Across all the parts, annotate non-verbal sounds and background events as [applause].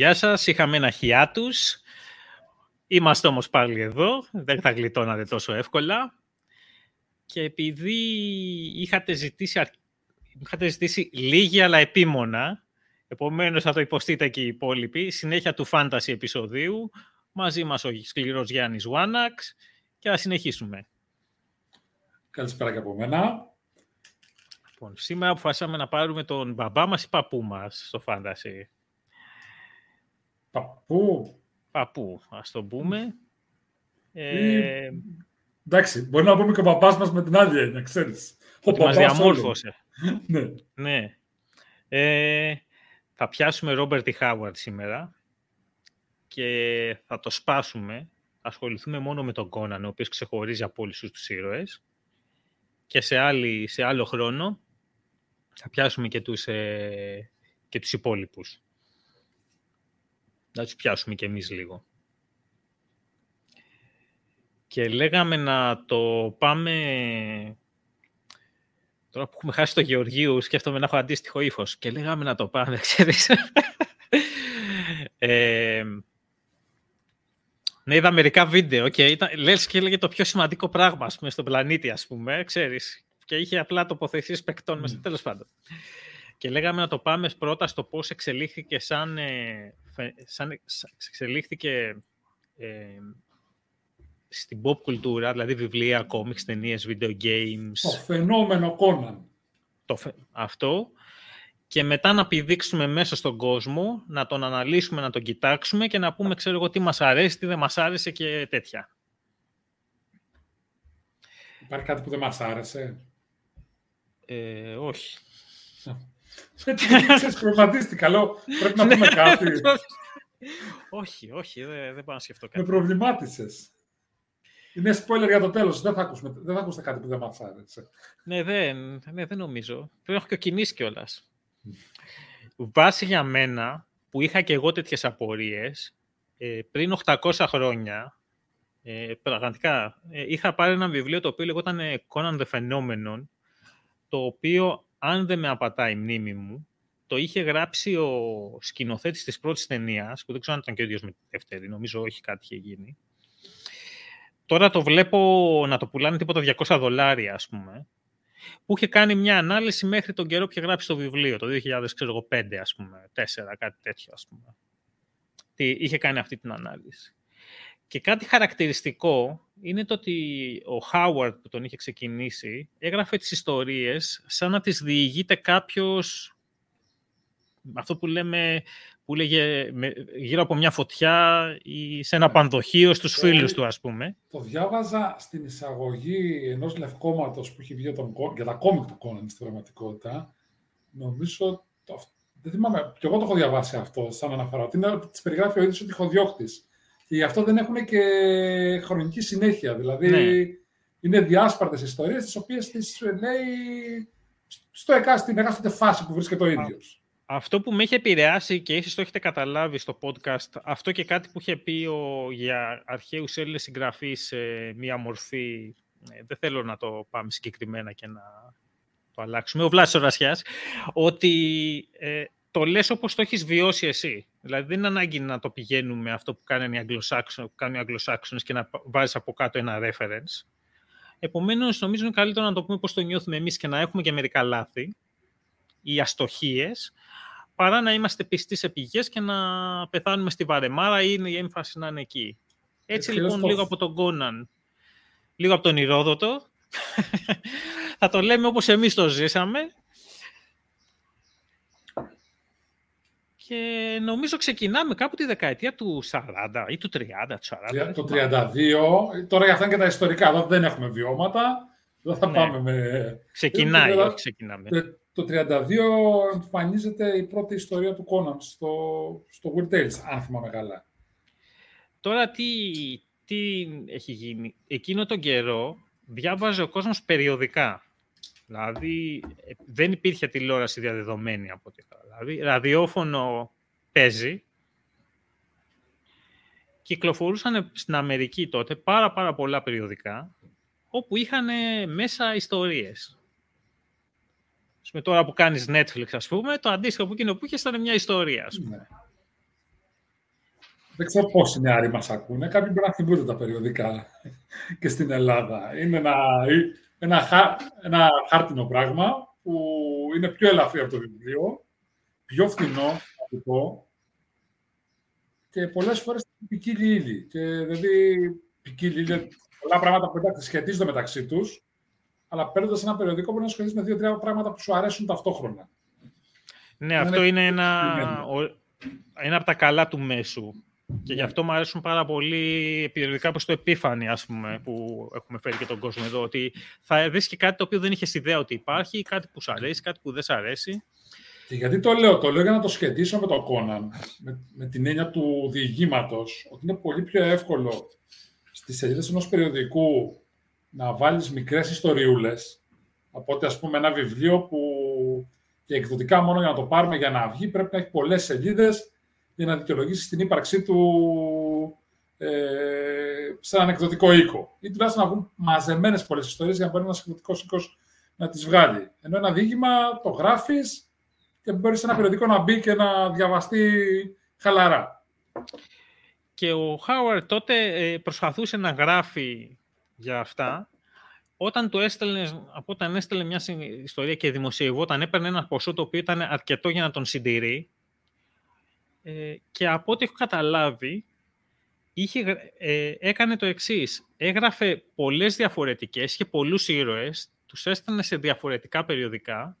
Γεια σας, είχαμε ένα χιάτους. Είμαστε όμως πάλι εδώ, δεν θα γλιτώνατε τόσο εύκολα. Και επειδή είχατε ζητήσει, είχατε ζητήσει λίγη αλλά επίμονα, επομένως θα το υποστείτε και οι υπόλοιποι, συνέχεια του φάνταση επεισοδίου, μαζί μας ο σκληρός Γιάννης Βάναξ και θα συνεχίσουμε. Καλησπέρα και από μένα. Λοιπόν, σήμερα αποφασίσαμε να πάρουμε τον μπαμπά μας ή παππού μας στο φάνταση. Παππού. Παππού, ας το πούμε. Ε... Εντάξει, μπορεί να πούμε και ο παπάς μας με την άλλη έννοια, ξέρεις. Ο μας διαμόρφωσε. [laughs] ναι. ναι. Ε, θα πιάσουμε Ρόμπερτ E. Χάουαρτ σήμερα και θα το σπάσουμε. Ασχοληθούμε μόνο με τον Κόναν, ο οποίος ξεχωρίζει από όλους τους ήρωες. Και σε, άλλη, σε άλλο χρόνο θα πιάσουμε και τους, ε, και τους υπόλοιπους να τους πιάσουμε κι εμείς λίγο. Και λέγαμε να το πάμε... Τώρα που έχουμε χάσει το Γεωργίου, σκέφτομαι να έχω αντίστοιχο ύφος. Και λέγαμε να το πάμε, [laughs] ξέρεις. ε, ναι, είδα μερικά βίντεο και ήταν, λες και έλεγε το πιο σημαντικό πράγμα ας πούμε, στον πλανήτη, ας πούμε, ξέρεις. Και είχε απλά τοποθεσίες παικτών mm. μέσα, τέλος πάντων. Και λέγαμε να το πάμε πρώτα στο πώς εξελίχθηκε σαν, ε, σαν εξελίχθηκε ε, στην pop κουλτούρα, δηλαδή βιβλία, κόμιξ, ταινίες, video games. Το φαινόμενο Κόναν. Το, αυτό. Και μετά να πηδήξουμε μέσα στον κόσμο, να τον αναλύσουμε, να τον κοιτάξουμε και να πούμε, ξέρω εγώ, τι μας αρέσει, τι δεν μας άρεσε και τέτοια. Υπάρχει κάτι που δεν μας άρεσε; Ε, όχι. Ξέρεις, προβληματίστηκα. Λέω, πρέπει να πούμε κάτι. [laughs] όχι, όχι, δεν, δεν πάω να σκεφτώ κάτι. Με προβλημάτισες. Είναι spoiler για το τέλος. Δεν θα, ακούσουμε, δεν θα ακούσετε κάτι που δεν μας άρεσε. Ναι, δεν, ναι, δεν νομίζω. Πρέπει να έχω και κινήσει κιόλας. Βάση για μένα, που είχα και εγώ τέτοιες απορίες, ε, πριν 800 χρόνια, ε, πραγματικά, ε, είχα πάρει ένα βιβλίο το οποίο λεγόταν Conan the Phenomenon, το οποίο αν δεν με απατάει η μνήμη μου, το είχε γράψει ο σκηνοθέτης της πρώτης ταινίας, που δεν ξέρω αν ήταν και ο ίδιος με τη δεύτερη, νομίζω όχι κάτι είχε γίνει. Τώρα το βλέπω να το πουλάνε τίποτα 200 δολάρια, ας πούμε, που είχε κάνει μια ανάλυση μέχρι τον καιρό που είχε γράψει το βιβλίο, το 2005, ας πούμε, 4, κάτι τέτοιο, ας πούμε. Τι, είχε κάνει αυτή την ανάλυση. Και κάτι χαρακτηριστικό είναι το ότι ο Χάουαρντ που τον είχε ξεκινήσει έγραφε τις ιστορίες σαν να τις διηγείται κάποιος αυτό που λέμε που λέγε γύρω από μια φωτιά ή σε ένα ναι. πανδοχείο στους το, φίλους του ας πούμε. Το διάβαζα στην εισαγωγή ενός λευκόματος που είχε βγει τον, για τα κόμικ του Κόναν στην πραγματικότητα. Νομίζω, το, δεν θυμάμαι, και εγώ το έχω διαβάσει αυτό σαν αναφορά. Ότι είναι, τις περιγράφει ο ίδιος ότι ηχοδιώκτης και γι' αυτό δεν έχουν και χρονική συνέχεια. Δηλαδή, ναι. είναι διάσπαρτες ιστορίες, τις οποίες τις λέει στο εκάστοτε, στην εκάστοτε φάση που βρίσκεται ο ίδιος. Αυτό που με είχε επηρεάσει και ίσως το έχετε καταλάβει στο podcast, αυτό και κάτι που είχε πει ο, για αρχαίους Έλληνες συγγραφείς σε μία μορφή, ε, δεν θέλω να το πάμε συγκεκριμένα και να το αλλάξουμε, ο Βλάσης Ορασιάς, ότι ε, το λες όπως το έχεις βιώσει εσύ. Δηλαδή δεν είναι ανάγκη να το πηγαίνουμε αυτό που κάνουν οι Αγγλοσάξονες και να βάζεις από κάτω ένα reference. Επομένως, νομίζω είναι καλύτερο να το πούμε πώς το νιώθουμε εμείς και να έχουμε και μερικά λάθη ή αστοχίες, παρά να είμαστε πιστοί σε πηγές και να πεθάνουμε στη βαρεμάρα ή η έμφαση να είναι εκεί. Έτσι λοιπόν, λίγο από τον Κόναν, λίγο από τον Ηρόδοτο, [laughs] θα το λέμε όπως εμείς το ζήσαμε Και νομίζω ξεκινάμε κάπου τη δεκαετία του 40 ή του 30, του 40. Το 32. Τώρα για αυτά είναι και τα ιστορικά. Εδώ δεν έχουμε βιώματα. Δεν θα ναι. πάμε με... Ξεκινάει, [laughs] όχι ξεκινάμε. Το 32 εμφανίζεται η πρώτη ιστορία του Κόναν στο, στο Weird Tales, αν θυμάμαι καλά. Τώρα τι, τι έχει γίνει; Εκείνο τον καιρό διάβαζε ο κόσμος περιοδικά. Δηλαδή, ε, δεν υπήρχε τηλεόραση διαδεδομένη από ό,τι Δηλαδή, ραδιόφωνο παίζει. Κυκλοφορούσαν στην Αμερική τότε πάρα πάρα πολλά περιοδικά, όπου είχαν μέσα ιστορίες. Με τώρα που κάνεις Netflix, ας πούμε, το αντίστοιχο που εκείνο που είχες ήταν μια ιστορία, ας πούμε. Ναι. Δεν ξέρω πόσοι νεαροί μας ακούνε. Κάποιοι μπορεί να θυμούνται τα περιοδικά και στην Ελλάδα. Είναι ένα, ένα, ένα χάρτινο πράγμα που είναι πιο ελαφρύ από το βιβλίο, πιο φθηνό, θα πω, και πολλές φορές ποικίλει ύλη. Και δηλαδή, ποικίλει ύλη, πολλά πράγματα που σχετίζονται μεταξύ τους, αλλά παίρνοντας ένα περιοδικό μπορεί να ασχοληθείς με δύο-τρία πράγματα που σου αρέσουν ταυτόχρονα. Ναι, αυτό είναι ένα, ένα από τα καλά του μέσου. Και γι' αυτό μου αρέσουν πάρα πολύ περιοδικά προς το επίφανη, ας πούμε, που έχουμε φέρει και τον κόσμο εδώ, ότι θα δεις και κάτι το οποίο δεν είχες ιδέα ότι υπάρχει, κάτι που σου αρέσει, κάτι που δεν σου αρέσει. Και γιατί το λέω, το λέω για να το σχετίσω με τον Κόναν, με, με την έννοια του διηγήματος, ότι είναι πολύ πιο εύκολο στις σελίδες ενός περιοδικού να βάλεις μικρές ιστοριούλες, από ότι ας πούμε ένα βιβλίο που και εκδοτικά μόνο για να το πάρουμε για να βγει πρέπει να έχει πολλές σελίδες για να δικαιολογήσεις την ύπαρξή του ε, σε έναν εκδοτικό οίκο. Ή τουλάχιστον να βγουν μαζεμένες πολλές ιστορίες για να μπορεί ένας εκδοτικός οίκος να τις βγάλει. Ενώ ένα διήγημα το γράφεις και μπορείς σε ένα περιοδικό να μπει και να διαβαστεί χαλαρά. Και ο Χάουαρ τότε ε, προσπαθούσε να γράφει για αυτά. Όταν, το έστελνες, από όταν έστελνε μια ιστορία και δημοσιευόταν, έπαιρνε ένα ποσό το οποίο ήταν αρκετό για να τον συντηρεί ε, και από ό,τι έχω καταλάβει, είχε, ε, έκανε το εξής. Έγραφε πολλές διαφορετικές, είχε πολλούς ήρωες, τους έστανε σε διαφορετικά περιοδικά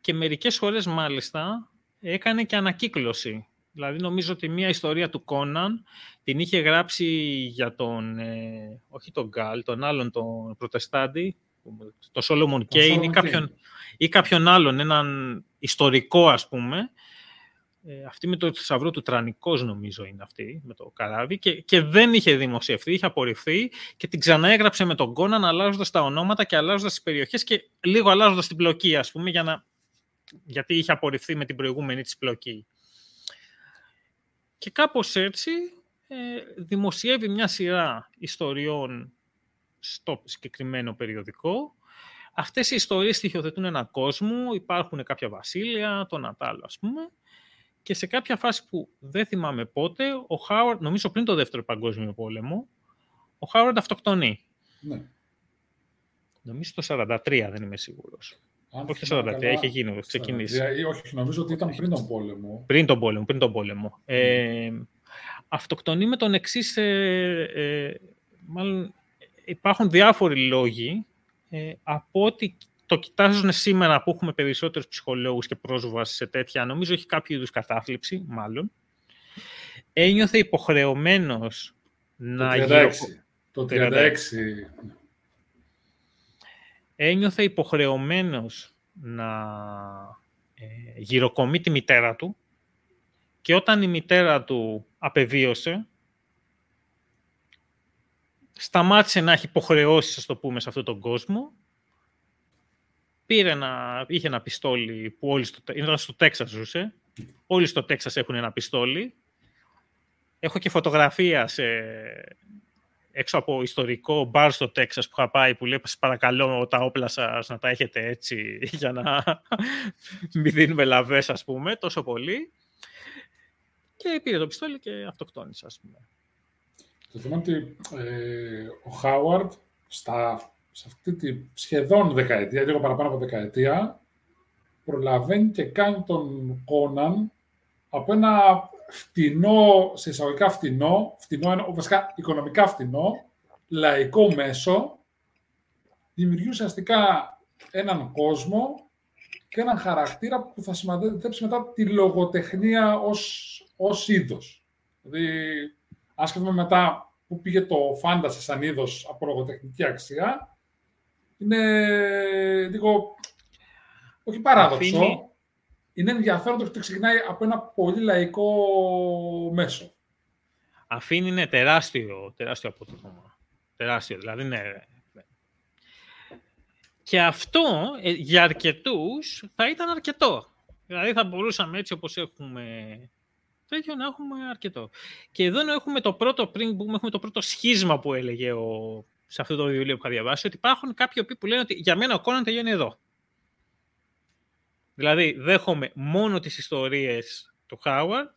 και μερικές φορές μάλιστα έκανε και ανακύκλωση. Δηλαδή νομίζω ότι μία ιστορία του Κόναν την είχε γράψει για τον, ε, όχι τον Γκάλ, τον άλλον τον Προτεστάντη, το Σόλομον Κέιν ή κάποιον, ή κάποιον άλλον, έναν ιστορικό ας πούμε, ε, αυτή με το θησαυρό του Τρανικός νομίζω είναι αυτή, με το καράβι και, και δεν είχε δημοσιευθεί, είχε απορριφθεί και την ξαναέγραψε με τον Κόναν αλλάζοντας τα ονόματα και αλλάζοντας τις περιοχές και λίγο αλλάζοντας την πλοκή ας πούμε για να, γιατί είχε απορριφθεί με την προηγούμενη της πλοκή. Και κάπως έτσι ε, δημοσιεύει μια σειρά ιστοριών στο συγκεκριμένο περιοδικό. Αυτές οι ιστορίες στοιχειοθετούν έναν κόσμο, υπάρχουν κάποια βασίλεια, το Νατάλ ας πούμε, και σε κάποια φάση που δεν θυμάμαι πότε, ο Χάουαρντ, νομίζω πριν το δεύτερο παγκόσμιο πόλεμο, ο Χάουαρντ αυτοκτονεί. Ναι. Νομίζω το 43, δεν είμαι σίγουρος. Αν όχι το 43, είχε γίνει, ξεκινήσει. Όχι, νομίζω ότι ήταν πριν τον πόλεμο. Πριν τον πόλεμο, πριν τον πόλεμο. Mm. Ε, αυτοκτονεί με τον εξής. Ε, ε, μάλλον υπάρχουν διάφοροι λόγοι. Ε, από ό,τι το κοιτάζουν σήμερα που έχουμε περισσότερους ψυχολόγους και πρόσβαση σε τέτοια, νομίζω έχει κάποιο είδους κατάθλιψη, μάλλον. Ένιωθε υποχρεωμένος να... Το 36. Ένιωθε υποχρεωμένος να ε, γυροκομεί τη μητέρα του και όταν η μητέρα του απεβίωσε, σταμάτησε να έχει υποχρεώσεις, ας το πούμε, σε αυτόν τον κόσμο πήρε ένα, είχε ένα πιστόλι που όλοι στο, ήταν στο Τέξας ζούσε. Όλοι στο Τέξας έχουν ένα πιστόλι. Έχω και φωτογραφία σε, έξω από ιστορικό μπαρ στο Τέξας που είχα πάει που λέει παρακαλώ τα όπλα σας να τα έχετε έτσι [laughs] για να μην δίνουμε λαβές ας πούμε τόσο πολύ. Και πήρε το πιστόλι και αυτοκτόνησε ας πούμε. Το θέμα ότι ε, ο Χάουαρντ στα σε αυτή τη σχεδόν δεκαετία, λίγο παραπάνω από δεκαετία, προλαβαίνει και κάνει τον Κόναν από ένα φτηνό, σε εισαγωγικά φτηνό, φτηνό βασικά οικονομικά φτηνό, λαϊκό μέσο, δημιουργεί ουσιαστικά έναν κόσμο και έναν χαρακτήρα που θα σημαδέψει μετά τη λογοτεχνία ως, ως είδος. Δηλαδή, αν σκεφτούμε μετά που πήγε το φάνταση σαν είδος από λογοτεχνική αξία, είναι λίγο, όχι παράδοξο, είναι ενδιαφέρον ότι ξεκινάει από ένα πολύ λαϊκό μέσο. Αφήνει είναι τεράστιο, τεράστιο αποτέλεσμα. Τεράστιο, δηλαδή ναι. Και αυτό ε, για αρκετούς θα ήταν αρκετό. Δηλαδή θα μπορούσαμε έτσι όπως έχουμε τέτοιο να έχουμε αρκετό. Και εδώ έχουμε το πρώτο, πριν που έχουμε το πρώτο σχίσμα που έλεγε ο, σε αυτό το βιβλίο που είχα διαβάσει, ότι υπάρχουν κάποιοι που λένε ότι για μένα ο Κόναν τελειώνει εδώ. Δηλαδή, δέχομαι μόνο τις ιστορίες του Χάουαρντ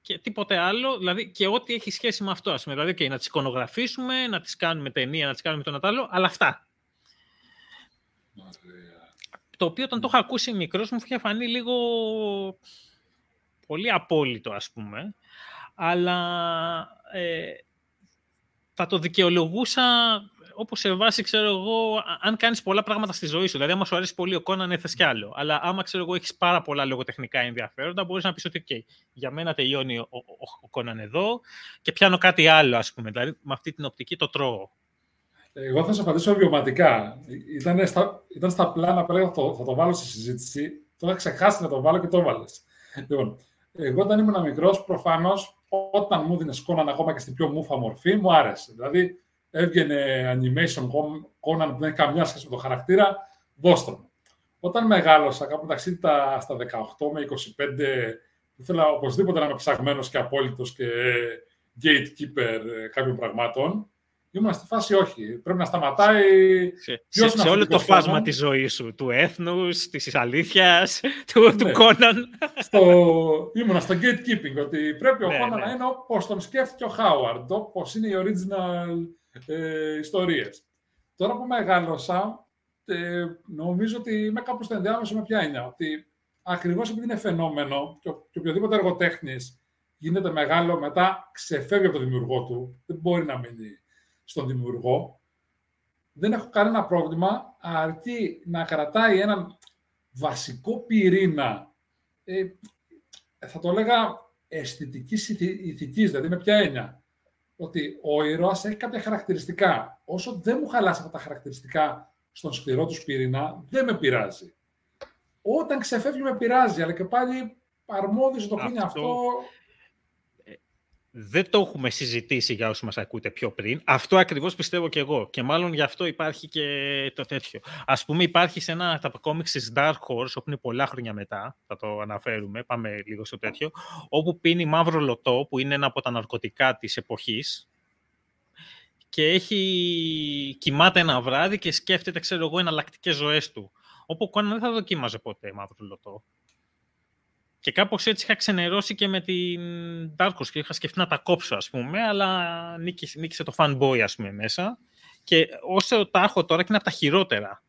και τίποτε άλλο, δηλαδή και ό,τι έχει σχέση με αυτό. Ας πούμε. Δηλαδή, okay, να τις εικονογραφήσουμε, να τις κάνουμε ταινία, να τις κάνουμε το άλλο, αλλά αυτά. Το οποίο όταν το είχα ακούσει μικρός μου είχε φανεί λίγο πολύ απόλυτο, ας πούμε. Αλλά ε, θα το δικαιολογούσα όπως σε βάση, ξέρω εγώ, αν κάνεις πολλά πράγματα στη ζωή σου. Δηλαδή, άμα σου αρέσει πολύ ο Κόναν, έθες κι άλλο. Αλλά άμα ξέρω εγώ, έχεις πάρα πολλά λογοτεχνικά ενδιαφέροντα, μπορείς να πεις ότι, OK, για μένα τελειώνει ο, ο, ο, Κόναν εδώ και πιάνω κάτι άλλο, ας πούμε. Δηλαδή, με αυτή την οπτική το τρώω. Εγώ θα σα απαντήσω βιωματικά. Ήταν στα, ήταν στα πλάνα που θα το, θα το βάλω στη συζήτηση. Τώρα ξεχάσει να το βάλω και το έβαλες. Λοιπόν, εγώ όταν ήμουν μικρός, προφανώς όταν μου δίνει Κόναν ακόμα και στην πιο μούφα μορφή, μου άρεσε. Δηλαδή, έβγαινε animation Conan που δεν έχει καμιά σχέση με το χαρακτήρα, δώστε μου. Όταν μεγάλωσα, κάπου μεταξύ τα, στα 18 με 25, ήθελα οπωσδήποτε να είμαι ψαγμένος και απόλυτος και gatekeeper κάποιων πραγμάτων. Ήμουν στη φάση όχι. Πρέπει να σταματάει. Σε, σε, σε όλο το φάσμα της ζωής σου. Του έθνους, της αλήθειας, [laughs] του, ναι. του Κόναν. Στο, ήμουνα στο gatekeeping. Ότι πρέπει ο ναι, Κόναν ναι. να είναι όπως τον σκέφτηκε ο Χάουαρντ. Όπως είναι η original ε, ιστορίες. Τώρα που μεγάλωσα, ε, νομίζω ότι είμαι κάπου στο ενδιάμεσο με ποια είναι. Ότι ακριβώς επειδή είναι φαινόμενο και, και οποιοδήποτε εργοτέχνης γίνεται μεγάλο, μετά ξεφεύγει από τον δημιουργό του, δεν μπορεί να μείνει στον δημιουργό. Δεν έχω κανένα πρόβλημα, αρκεί να κρατάει έναν βασικό πυρήνα, ε, θα το έλεγα αισθητικής ηθικής, δηλαδή με ποια έννοια ότι ο ήρωας έχει κάποια χαρακτηριστικά. Όσο δεν μου χαλάσει αυτά τα χαρακτηριστικά στον σκληρό του πυρήνα, δεν με πειράζει. Όταν ξεφεύγει με πειράζει, αλλά και πάλι αρμόδιο το κρίνει αυτό δεν το έχουμε συζητήσει για όσους μας ακούτε πιο πριν. Αυτό ακριβώς πιστεύω και εγώ. Και μάλλον γι' αυτό υπάρχει και το τέτοιο. Ας πούμε υπάρχει σε ένα τα κόμιξ της Dark Horse, όπου είναι πολλά χρόνια μετά, θα το αναφέρουμε, πάμε λίγο στο τέτοιο, όπου πίνει μαύρο λωτό, που είναι ένα από τα ναρκωτικά της εποχής, και έχει κοιμάται ένα βράδυ και σκέφτεται, ξέρω εγώ, εναλλακτικές ζωές του. Όπου ο Κόναν δεν θα δοκίμαζε ποτέ μαύρο λωτό. Και κάπως έτσι είχα ξενερώσει και με την Dark Horse και είχα σκεφτεί να τα κόψω, ας πούμε, αλλά νίκησε, νίκησε το fanboy, ας πούμε, μέσα. Και όσο τα έχω τώρα και είναι από τα χειρότερα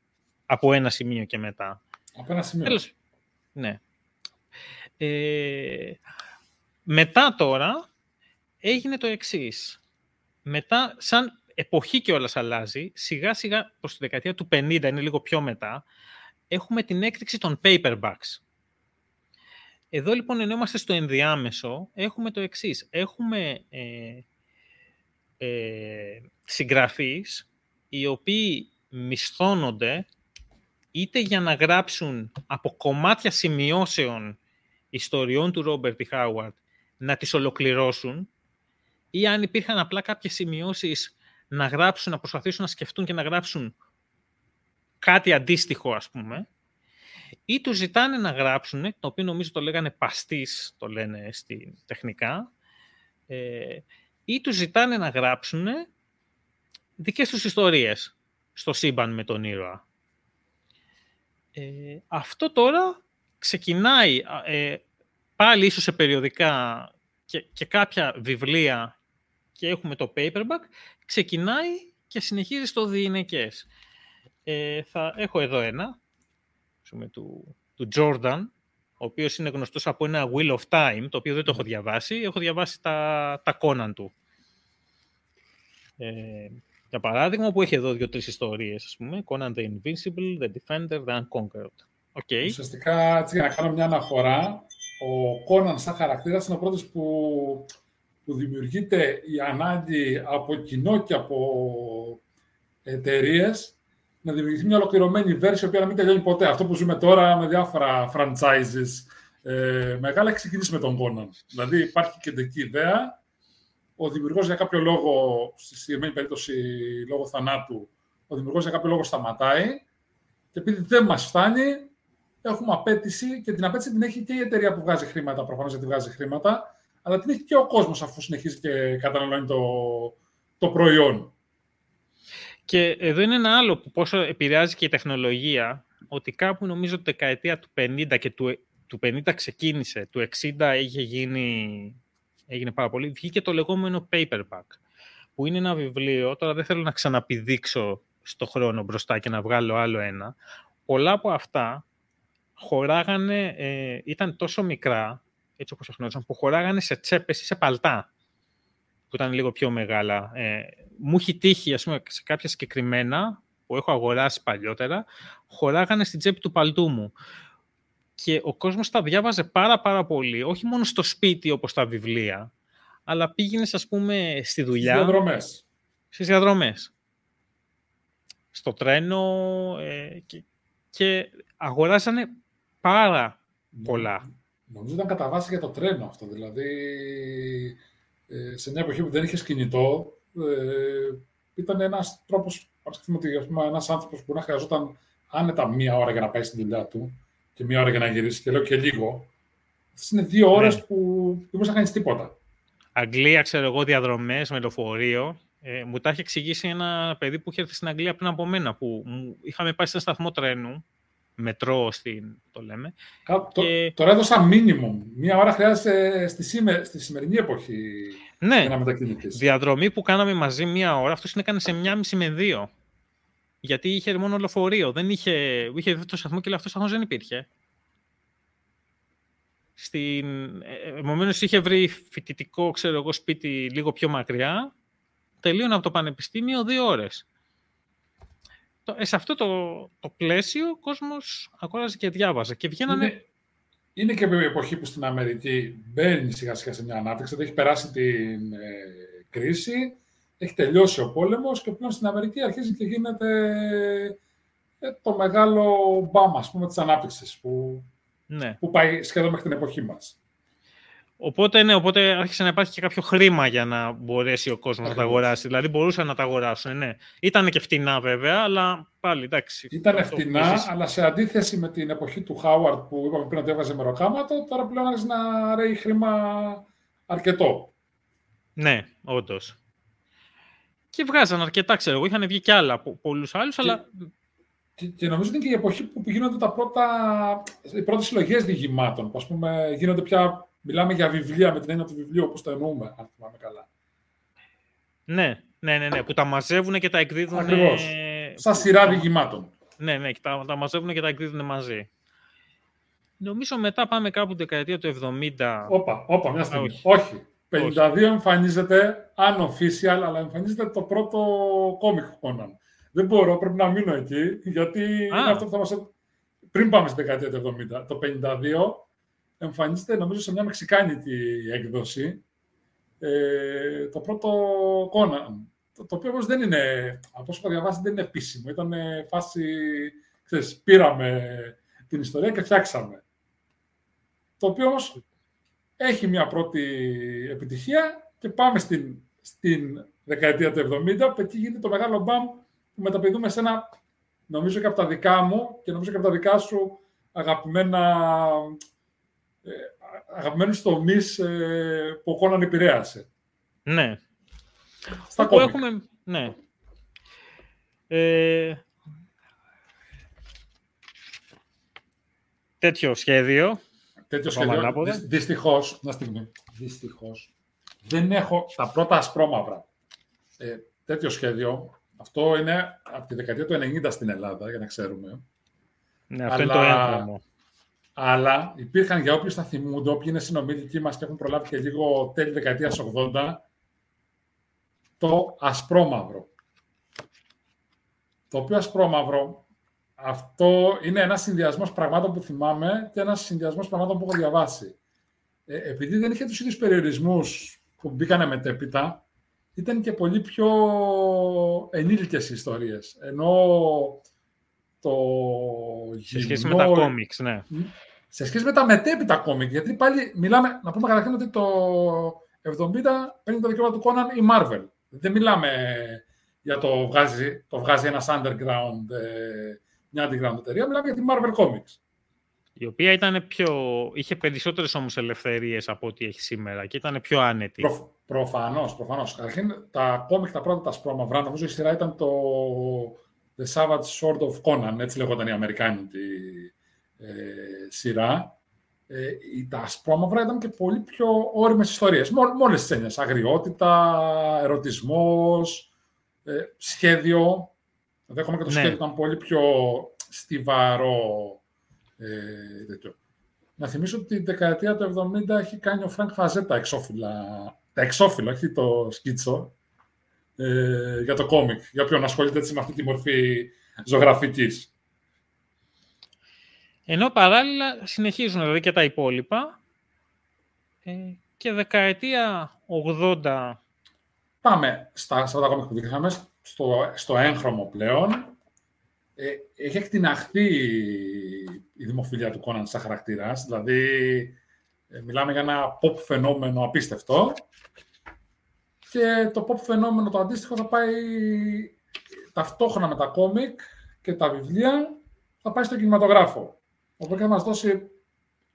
από ένα σημείο και μετά. Από ένα σημείο. Τέλος, ναι. Ε, μετά τώρα έγινε το εξής. Μετά, σαν εποχή και όλα αλλάζει, σιγά σιγά προς τη δεκαετία του 50, είναι λίγο πιο μετά, έχουμε την έκρηξη των paperbacks. Εδώ λοιπόν ενώ είμαστε στο ενδιάμεσο, έχουμε το εξής. Έχουμε ε, ε, συγγραφείς οι οποίοι μισθώνονται είτε για να γράψουν από κομμάτια σημειώσεων ιστοριών του Ρόμπερτ Χάουαρτ να τις ολοκληρώσουν ή αν υπήρχαν απλά κάποιες σημειώσεις να γράψουν, να προσπαθήσουν να σκεφτούν και να γράψουν κάτι αντίστοιχο ας πούμε ή τους ζητάνε να γράψουν, το οποίο νομίζω το λέγανε παστής, το λένε στη τεχνικά, ε, ή τους ζητάνε να γράψουν δικές τους ιστορίες στο σύμπαν με τον ήρωα. Ε, αυτό τώρα ξεκινάει ε, πάλι ίσως σε περιοδικά και, και κάποια βιβλία και έχουμε το paperback, ξεκινάει και συνεχίζει στο διηνεκές. Ε, θα έχω εδώ ένα, πούμε, του, του Jordan, ο οποίος είναι γνωστός από ένα Wheel of Time, το οποίο δεν το έχω διαβάσει. Έχω διαβάσει τα, τα Conan του. Ε, για παράδειγμα, που έχει εδώ δύο-τρεις ιστορίες, ας πούμε. Conan the Invincible, The Defender, The Unconquered. Okay. Ουσιαστικά, έτσι για να κάνω μια αναφορά, ο Conan σαν χαρακτήρας είναι ο πρώτος που, που δημιουργείται η ανάγκη από κοινό και από εταιρείες να δημιουργηθεί μια ολοκληρωμένη version, η οποία να μην τελειώνει ποτέ. Αυτό που ζούμε τώρα με διάφορα franchises ε, μεγάλα έχει ξεκινήσει με τον Conan. Δηλαδή υπάρχει κεντρική ιδέα, ο δημιουργός για κάποιο λόγο, στη συγκεκριμένη περίπτωση λόγω θανάτου, ο δημιουργός για κάποιο λόγο σταματάει Και επειδή δεν μας φτάνει, έχουμε απέτηση και την απέτηση την έχει και η εταιρεία που βγάζει χρήματα, προφανώς γιατί βγάζει χρήματα, αλλά την έχει και ο κόσμος αφού συνεχίζει και καταναλώνει το, το προϊόν. Και εδώ είναι ένα άλλο που πόσο επηρεάζει και η τεχνολογία, ότι κάπου νομίζω ότι δεκαετία του 50 και του, του 50 ξεκίνησε, του 60 είχε γίνει, έγινε πάρα πολύ, βγήκε το λεγόμενο paperback, που είναι ένα βιβλίο, τώρα δεν θέλω να ξαναπηδήξω στο χρόνο μπροστά και να βγάλω άλλο ένα, πολλά από αυτά χωράγανε, ε, ήταν τόσο μικρά, έτσι όπως γνώρισαν, που χωράγανε σε τσέπες ή σε παλτά, που ήταν λίγο πιο μεγάλα. Ε, μου έχει τύχει, ας πούμε, σε κάποια συγκεκριμένα, που έχω αγοράσει παλιότερα, χωράγανε στην τσέπη του παλτού μου. Και ο κόσμος τα διάβαζε πάρα πάρα πολύ, όχι μόνο στο σπίτι όπως τα βιβλία, αλλά πήγαινε, ας πούμε, στη δουλειά. Στις διαδρομές. Στις διαδρομές. Στο τρένο ε, και, και αγοράζανε πάρα πολλά. Νομίζω ήταν κατά βάση για το τρένο αυτό. Δηλαδή, ε, σε μια εποχή που δεν είχες κινητό, ε, ήταν ένας τρόπος. Α πούμε ότι ένας άνθρωπος που να χρειαζόταν άνετα μία ώρα για να πάει στη δουλειά του και μία ώρα για να γυρίσει, και λέω και λίγο. Αυτές είναι δύο ώρες ναι. που δεν μπορείς να κάνεις τίποτα. Αγγλία, ξέρω εγώ, διαδρομές με λεωφορείο. Ε, μου τα έχει εξηγήσει ένα παιδί που είχε έρθει στην Αγγλία πριν από μένα, που είχαμε πάει σε ένα σταθμό τρένου μετρό στην, το λέμε. και... Τώρα έδωσα μίνιμουμ. Μία ώρα χρειάζεται στη, στη σημερινή εποχή ναι. για να μετακινηθείς. Διαδρομή που κάναμε μαζί μία ώρα, αυτός την έκανε σε μία μισή με δύο. Γιατί είχε μόνο λεωφορείο. Δεν είχε, είχε το σταθμό και αυτός ο σταθμός δεν υπήρχε. Στην... Ε, Επομένως είχε βρει φοιτητικό ξέρω εγώ, σπίτι λίγο πιο μακριά. Τελείωνε από το πανεπιστήμιο δύο ώρες. Ε, σε αυτό το, το πλαίσιο ο κόσμος αγόραζε και διάβαζε και βγαίνανε... Είναι, είναι και μια εποχή που στην Αμερική μπαίνει σιγά σιγά σε μια ανάπτυξη, έχει περάσει την ε, κρίση, έχει τελειώσει ο πόλεμος και πλέον στην Αμερική αρχίζει και γίνεται ε, το μεγάλο μπαμ, ας πούμε, της ανάπτυξης που, ναι. που πάει σχεδόν μέχρι την εποχή μας. Οπότε, ναι, οπότε άρχισε να υπάρχει και κάποιο χρήμα για να μπορέσει ο κόσμος να τα αγοράσει. Δηλαδή μπορούσαν να τα αγοράσουν, ναι. Ήταν και φτηνά βέβαια, αλλά πάλι εντάξει. Ήταν φτηνά, αλλά σε αντίθεση με την εποχή του Χάουαρτ που είπαμε πριν ότι έβαζε μεροκάματο, τώρα πλέον άρχισε να ρέει χρήμα αρκετό. Ναι, όντως. Και βγάζαν αρκετά, ξέρω εγώ. Είχαν βγει κι άλλα από πολλούς άλλους, αλλά. Και, και, νομίζω ότι είναι και η εποχή που γίνονται τα πρώτα, οι πρώτες συλλογές διηγημάτων. Που, πούμε, γίνονται πια Μιλάμε για βιβλία με την έννοια του βιβλίου όπως το εννοούμε, αν θυμάμαι καλά. Ναι, ναι, ναι, ναι που τα μαζεύουν και τα εκδίδουν. Ακριβώς. Σαν σειρά διηγημάτων. Ναι, ναι, και τα, τα μαζεύουν και τα εκδίδουν μαζί. Νομίζω μετά πάμε κάπου δεκαετία του 70. Όπα, όπα, μια στιγμή. Όχι. 52 εμφανίζεται unofficial, αλλά εμφανίζεται το πρώτο κόμικ Conan. Δεν μπορώ, πρέπει να μείνω εκεί, γιατί είναι αυτό που θα μας... Πριν πάμε στη δεκαετία του 70. Το 52 εμφανίζεται νομίζω σε μια μεξικάνικη έκδοση ε, το πρώτο Conan. Το, το οποίο όμως δεν είναι, από όσο έχω διαβάσει, δεν είναι επίσημο. Ήταν φάση, ξέρεις, πήραμε την ιστορία και φτιάξαμε. Το οποίο όμως έχει μια πρώτη επιτυχία και πάμε στην, στην δεκαετία του 70, που εκεί γίνεται το μεγάλο μπαμ που μεταπηδούμε σε ένα, νομίζω και από τα δικά μου και νομίζω και από τα δικά σου αγαπημένα ε, αγαπημένους τομείς ε, που ο Κόναν επηρέασε. Ναι. Στα που έχουμε... Ναι. Ε, τέτοιο σχέδιο. Τέτοιο σχέδιο. Δυστυχώς, να στιγμή, δυστυχώς, δεν έχω τα πρώτα ασπρόμαυρα. Ε, τέτοιο σχέδιο, αυτό είναι από τη δεκαετία του 90 στην Ελλάδα, για να ξέρουμε. Ναι, αυτό είναι το έντομο. Αλλά υπήρχαν για όποιους θα θυμούνται, όποιοι είναι συνομιλικοί μας και έχουν προλάβει και λίγο τέλη δεκαετίας 80, το ασπρόμαυρο. Το οποίο ασπρόμαυρο, αυτό είναι ένας συνδυασμός πραγμάτων που θυμάμαι και ένας συνδυασμός πραγμάτων που έχω διαβάσει. Ε, επειδή δεν είχε τους ίδιους περιορισμούς που μπήκανε μετέπειτα, ήταν και πολύ πιο ενήλικες ιστορίες. Ενώ το Σε σχέση με τα κόμιξ, ναι σε σχέση με τα μετέπειτα κόμικ. Γιατί πάλι μιλάμε, να πούμε καταρχήν ότι το 70 παίρνει το δικαίωμα του Conan η Marvel. Δεν μιλάμε για το βγάζει, το βγάζει ένας underground ε, μια underground εταιρεία, μιλάμε για τη Marvel Comics. Η οποία ήταν πιο... είχε περισσότερες όμως ελευθερίες από ό,τι έχει σήμερα και ήταν πιο άνετη. Προ, προφανώς, προφανώς. Καταρχήν, τα κόμικ τα πρώτα τα σπρώμαυρα, νομίζω η σειρά ήταν το The Savage Sword of Conan, έτσι λεγόταν η Αμερικάνικη ε, σειρά. Ε, τα ασπρόμαυρα ήταν και πολύ πιο όριμες ιστορίες. Μο, με όλες τις έννοιες. Αγριότητα, ερωτισμός, ε, σχέδιο. Δηλαδή, ακόμα και το ναι. σχέδιο ήταν πολύ πιο στιβαρό. Ε, Να θυμίσω ότι την δεκαετία του 70 έχει κάνει ο Φρανκ Φραζέτα εξώφυλλα. Τα εξώφυλλα, όχι το σκίτσο ε, για το κόμικ, για όποιον ασχολείται έτσι με αυτή τη μορφή ζωγραφικής. Ενώ παράλληλα συνεχίζουν δηλαδή και τα υπόλοιπα ε, και δεκαετία 80... Πάμε στα, στα κόμικ που δείχναμε, στο, στο έγχρωμο πλέον. Ε, έχει εκτιναχθεί η δημοφιλία του Κόναν σαν χαρακτήρας, δηλαδή ε, μιλάμε για ένα pop φαινόμενο απίστευτο και το pop φαινόμενο το αντίστοιχο θα πάει ταυτόχρονα με τα κόμικ και τα βιβλία, θα πάει στο κινηματογράφο. Οπότε θα μας δώσει,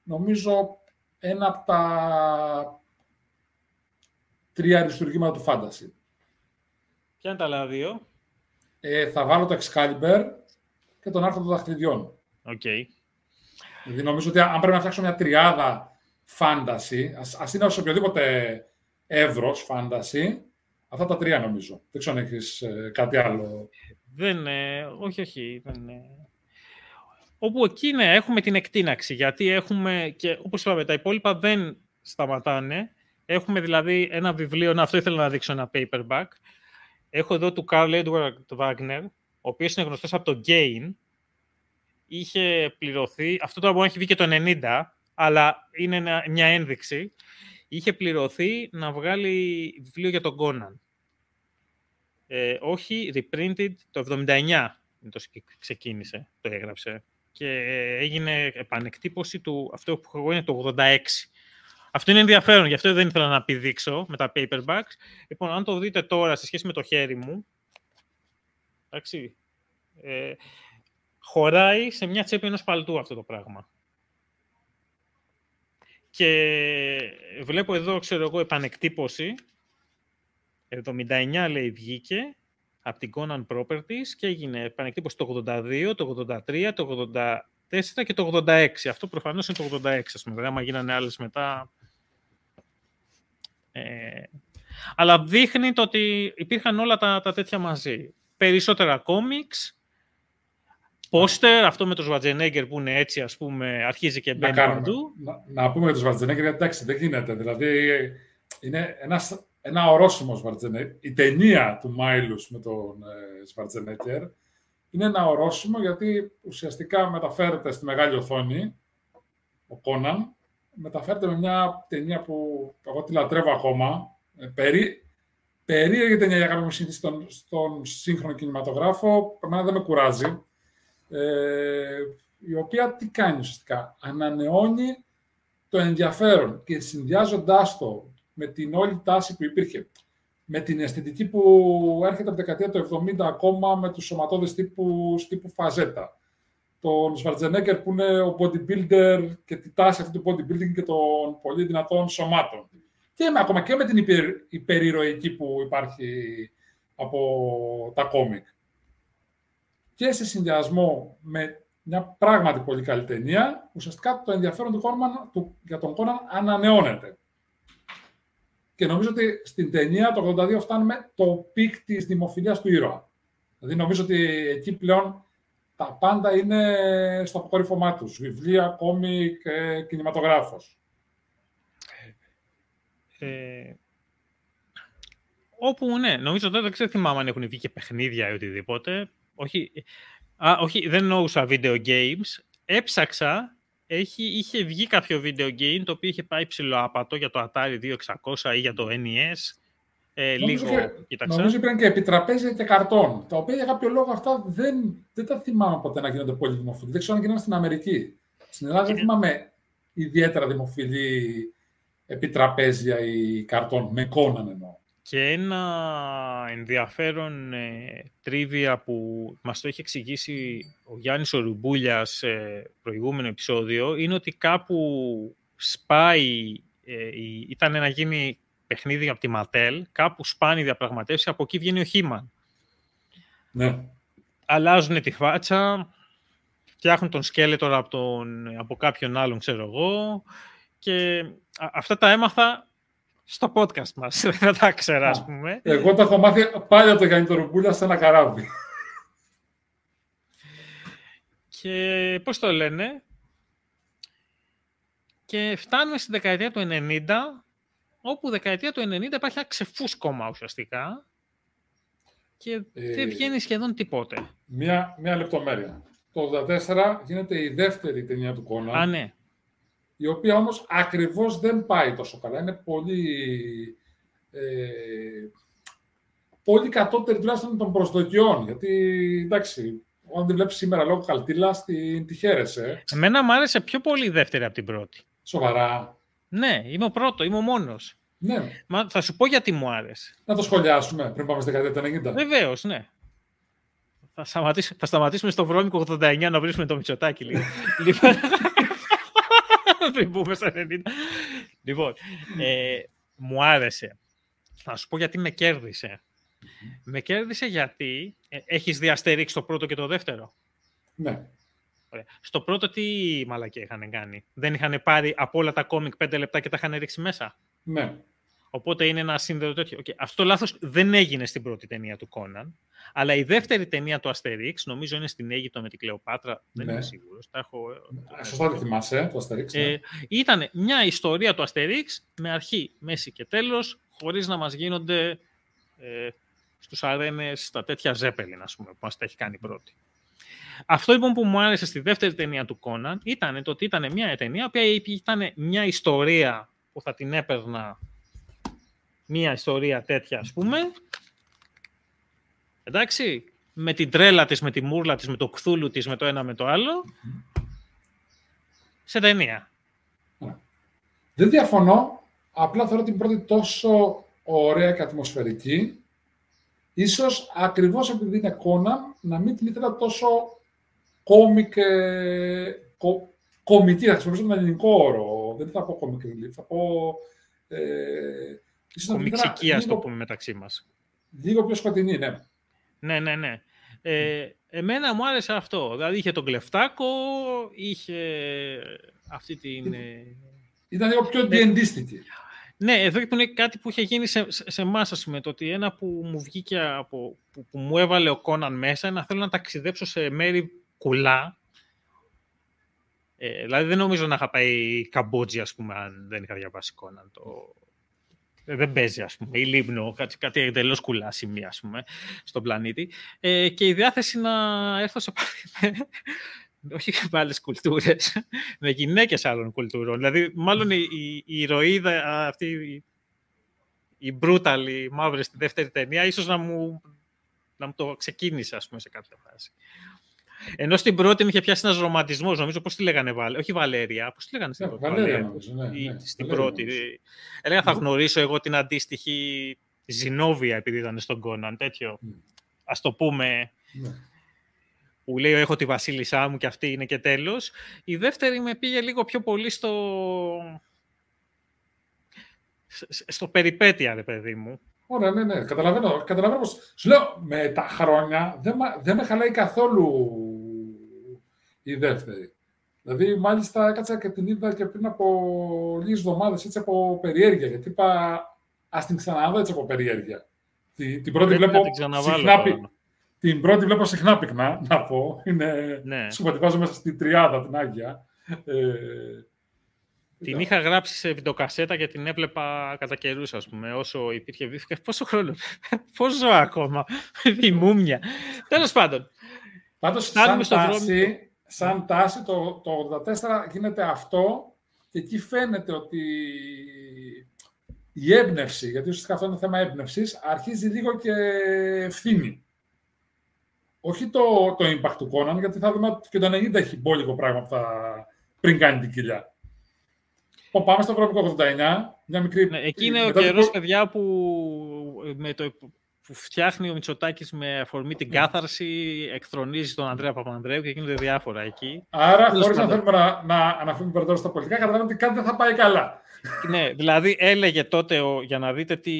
νομίζω, ένα από τα τρία αριστουργήματα του φάνταση. Ποια είναι τα άλλα δύο; Ε, θα βάλω το Excalibur και τον Άρχοντα των δαχτυλιών. Οκ. Δηλαδή νομίζω ότι αν πρέπει να φτιάξω μια τριάδα fantasy, ας, ας είναι σε οποιοδήποτε εύρος fantasy. Αυτά τα τρία νομίζω. Δεν ξέρω αν έχεις ε, κάτι άλλο. Δεν, ε, όχι, όχι. Δεν, ε. Όπου εκεί ναι, έχουμε την εκτίναξη, γιατί έχουμε και όπως είπαμε τα υπόλοιπα δεν σταματάνε. Έχουμε δηλαδή ένα βιβλίο, να, αυτό ήθελα να δείξω ένα paperback. Έχω εδώ του Carl Edward Wagner, ο οποίος είναι γνωστός από το Gain. Είχε πληρωθεί, αυτό τώρα μπορεί να έχει βγει και το 90, αλλά είναι μια ένδειξη είχε πληρωθεί να βγάλει βιβλίο για τον Κόναν. Ε, όχι, reprinted το 79 το ξεκίνησε, το έγραψε. Και έγινε επανεκτύπωση του, αυτό που έχω είναι το 86. Αυτό είναι ενδιαφέρον, γι' αυτό δεν ήθελα να πηδήξω με τα paperbacks. Λοιπόν, αν το δείτε τώρα σε σχέση με το χέρι μου, εντάξει, ε, χωράει σε μια τσέπη ενός παλτού αυτό το πράγμα. Και βλέπω εδώ, ξέρω εγώ, επανεκτύπωση. 79 λέει βγήκε από την Conan Properties και έγινε επανεκτύπωση το 82, το 83, το 84 και το 86. Αυτό προφανώς είναι το 86, ας πούμε. Άμα γίνανε άλλες μετά... Ε, αλλά δείχνει το ότι υπήρχαν όλα τα, τα τέτοια μαζί. Περισσότερα κόμιξ, πόστερ, αυτό με το Σβατζενέγκερ που είναι έτσι, ας πούμε, αρχίζει και μπαίνει παντού. Να, να, πούμε για το Σβατζενέγκερ, εντάξει, δεν γίνεται. Δηλαδή, είναι ένας, ένα ορόσημο Σβατζενέγκερ. Η ταινία του Μάιλους με τον ε, είναι ένα ορόσημο γιατί ουσιαστικά μεταφέρεται στη μεγάλη οθόνη, ο Κόναν, μεταφέρεται με μια ταινία που εγώ τη λατρεύω ακόμα, ε, περί, περίεργη ταινία για κάποιο στον, στον σύγχρονο κινηματογράφο, εμένα δεν με κουράζει ε, η οποία τι κάνει ουσιαστικά; Ανανεώνει το ενδιαφέρον και συνδυάζοντάς το με την όλη τάση που υπήρχε, με την αισθητική που έρχεται από την δεκαετία του 70 ακόμα με τους σωματώδες τύπου, τύπου φαζέτα. Τον Σβαρτζενέγκερ που είναι ο bodybuilder και τη τάση αυτή του bodybuilding και των πολύ δυνατών σωμάτων. Και με, ακόμα και με την υπερ, υπερηρωική που υπάρχει από τα κόμικ και σε συνδυασμό με μια πράγματι πολύ καλή ταινία, ουσιαστικά το ενδιαφέρον του Κόνμαν, του, για τον Κόναν ανανεώνεται. Και νομίζω ότι στην ταινία το 82 φτάνουμε το peak της δημοφιλίας του ήρωα. Δηλαδή νομίζω ότι εκεί πλέον τα πάντα είναι στο αποκορύφωμά τους. Βιβλία, κόμικ, ε, κινηματογράφος. Ε, όπου ναι, νομίζω ότι δεν ξέρω θυμάμαι αν έχουν βγει και παιχνίδια ή οτιδήποτε όχι, α, όχι, δεν εννοούσα video games. Έψαξα, έχει, είχε βγει κάποιο video game το οποίο είχε πάει ψηλοάπατο για το Atari 2600 ή για το NES. Ε, νομίζω λίγο, κοίταξα. Νομίζω υπήρχαν και επιτραπέζια και καρτών, τα οποία για κάποιο λόγο αυτά δεν, δεν τα θυμάμαι ποτέ να γίνονται πολύ δημοφιλή. Δεν ξέρω αν γίνονται στην Αμερική. Στην Ελλάδα δεν θυμάμαι ιδιαίτερα δημοφιλή επιτραπέζια ή καρτών, με κόναν εννοώ. Και ένα ενδιαφέρον ε, τρίβια που μας το έχει εξηγήσει ο Γιάννης Ορουμπούλιας σε προηγούμενο επεισόδιο είναι ότι κάπου σπάει, ε, ήταν να γίνει παιχνίδι από τη Ματέλ, κάπου σπάνει διαπραγματεύσεις, από εκεί βγαίνει ο Χίμαν. Ναι. Αλλάζουν τη φάτσα, φτιάχνουν τον σκέλετο από, τον, από κάποιον άλλον, ξέρω εγώ, και αυτά τα έμαθα στο podcast μας. [laughs] Δεν τα ξέρα, ας πούμε. Εγώ τα έχω μάθει πάλι από το Γιάννη Τορουμπούλια σε ένα καράβι. Και πώς το λένε; Και φτάνουμε στη δεκαετία του 90, όπου δεκαετία του 90 υπάρχει ένα ξεφούσκωμα ουσιαστικά και ε, δεν βγαίνει σχεδόν τίποτε. Μία, μία λεπτομέρεια. Το 1984 γίνεται η δεύτερη ταινία του Κόνα. Α, ναι η οποία όμως ακριβώς δεν πάει τόσο καλά. Είναι πολύ, ε, πολύ κατώτερη τουλάχιστον των προσδοκιών. Γιατί, εντάξει, όταν τη βλέπεις σήμερα λόγω καλτήλας, τη, τη χαίρεσαι. Εμένα μου άρεσε πιο πολύ η δεύτερη από την πρώτη. Σοβαρά. Ναι, είμαι ο πρώτος, είμαι ο μόνος. Ναι. Μα θα σου πω γιατί μου άρεσε. Να το σχολιάσουμε πριν πάμε στη δεκαετία του 90. Βεβαίως, ναι. Θα, θα σταματήσουμε στο βρώμικο 89 να βρίσκουμε το Μητσοτάκι λίγο. [laughs] λοιπόν, [laughs] πριν πούμε στα 90. Λοιπόν, ε, μου άρεσε. Θα σου πω γιατί με κέρδισε. Με κέρδισε γιατί ε, έχεις διαστερίξει το πρώτο και το δεύτερο; Ναι. Ωραία. Στο πρώτο τι μαλακία είχαν κάνει; Δεν είχαν πάρει από όλα τα κόμικ πέντε λεπτά και τα είχαν ρίξει μέσα; Ναι. Οπότε είναι ένα σύνδετο τέτοιο. Okay. Αυτό το λάθος δεν έγινε στην πρώτη ταινία του Κόναν. Αλλά η δεύτερη ταινία του Αστερίξ, νομίζω είναι στην Αίγυπτο με την Κλεοπάτρα. Δεν είμαι ναι. σίγουρος. Τα έχω... Σωστά τη θυμάσαι, το Αστερίξ. Ναι. Ε, ήταν μια ιστορία του Αστερίξ με αρχή, μέση και τέλος, χωρίς να μας γίνονται ε, στους αρένες τα τέτοια ζέπελιν, ας πούμε, που μας τα έχει κάνει πρώτη. Αυτό λοιπόν που μου άρεσε στη δεύτερη ταινία του Κόναν ήταν το ότι ήταν μια ταινία που ήταν μια ιστορία που θα την έπαιρνα μία ιστορία τέτοια, ας πούμε, εντάξει, με την τρέλα της, με τη μούρλα της, με το κθούλου της, με το ένα με το άλλο, σε ταινία. Δεν διαφωνώ, απλά θεωρώ την πρώτη τόσο ωραία και ατμοσφαιρική, ίσως ακριβώς επειδή είναι κόνα, να μην την ήθελα τόσο κόμικ, ε, κο, κομική, θα χρησιμοποιήσω τον ελληνικό όρο, δεν θα πω κόμικ θα πω ε, Κομιξική, ας το πούμε μεταξύ μας. Λίγο πιο σκοτεινή, ναι. Ναι, ναι, ναι. Ε, εμένα μου άρεσε αυτό. Δηλαδή είχε τον κλεφτάκο, είχε αυτή την... Ε, ήταν λίγο πιο διεντίστικη. Ναι, εδώ είναι κάτι που είχε γίνει σε, σε εμάς, πούμε, το ότι ένα που μου βγήκε από, που, που μου έβαλε ο Κόναν μέσα, να θέλω να ταξιδέψω σε μέρη κουλά. Ε, δηλαδή δεν νομίζω να είχα πάει Καμπότζη, ας πούμε, αν δεν είχα διαβάσει Κόναν το, ε, δεν παίζει, ας πούμε, ή λίμνο, κάτι, κάτι εντελώς κουλά σημεία, ας πούμε, στον πλανήτη. Ε, και η διάθεση να έρθω σε επαφή με, [laughs] όχι με άλλες κουλτούρες, με γυναίκες άλλων κουλτούρων. Δηλαδή, μάλλον η, η, η ηρωίδα αυτή, η, η brutal, η μαύρη στη δεύτερη ταινία, ίσως να μου, να μου το ξεκίνησε, ας πούμε, σε κάποια φάση. Ενώ στην πρώτη με είχε πιάσει ένας ρομαντισμός, νομίζω πώς τη λέγανε Βάλε. Όχι Βαλέρια, πώς τη λέγανε στην πρώτη. Βαλέρια, νομίζω, ναι, ναι. Στην πρώτη. Έλεγα θα γνωρίσω εγώ την αντίστοιχη Ζινόβια, επειδή ήταν στον Κόναν, τέτοιο. Mm. Α το πούμε. Ναι. Που λέει έχω τη βασίλισσά μου και αυτή είναι και τέλος. Η δεύτερη με πήγε λίγο πιο πολύ στο. Στο περιπέτεια, ρε παιδί μου. Ωραία, ναι, ναι. Καταλαβαίνω, καταλαβαίνω πως... Σου λέω, με τα χρόνια δεν, δεν με χαλάει καθόλου η δεύτερη. Δηλαδή, μάλιστα, έκατσα και την είδα και πριν από λίγες εβδομάδες έτσι από περιέργεια. Γιατί είπα, ας την ξαναδώ έτσι από περιέργεια. Την, την πρώτη βλέπω συχνά, την πρώτη βλέπω συχνά πυκνά, [laughs] να πω. Είναι, ναι. Σου μέσα στη τριάδα την Άγια. Ε, την είχα γράψει σε βιντεοκασέτα και την έβλεπα κατά καιρούς, ας πούμε, όσο υπήρχε βίφη. Πόσο χρόνο, [laughs] πώ ζω ακόμα, [laughs] η μούμια. Τέλος πάντων. Πάντως, σαν, τάση, σαν τάση το, το 84 γίνεται αυτό και εκεί φαίνεται ότι η έμπνευση, γιατί ουσιαστικά αυτό είναι θέμα έμπνευσης, αρχίζει λίγο και ευθύνη. Όχι το, το impact του Conan, γιατί θα δούμε ότι και το 90 έχει μπόλικο πράγμα που θα πριν κάνει την κοιλιά. πάμε στο Ευρωπαϊκό 89. Μια μικρή... Ναι, εκεί είναι ο καιρός, παιδιά, που, με το, που φτιάχνει ο Μητσοτάκης με αφορμή την ναι. κάθαρση, εκθρονίζει τον Ανδρέα Παπανδρέου και γίνονται διάφορα εκεί. Άρα, χωρίς να θέλουμε να, να αναφέρουμε περαιτέρω στα πολιτικά, καταλαβαίνετε ότι κάτι δεν θα πάει καλά. ναι, δηλαδή έλεγε τότε, για να δείτε τι,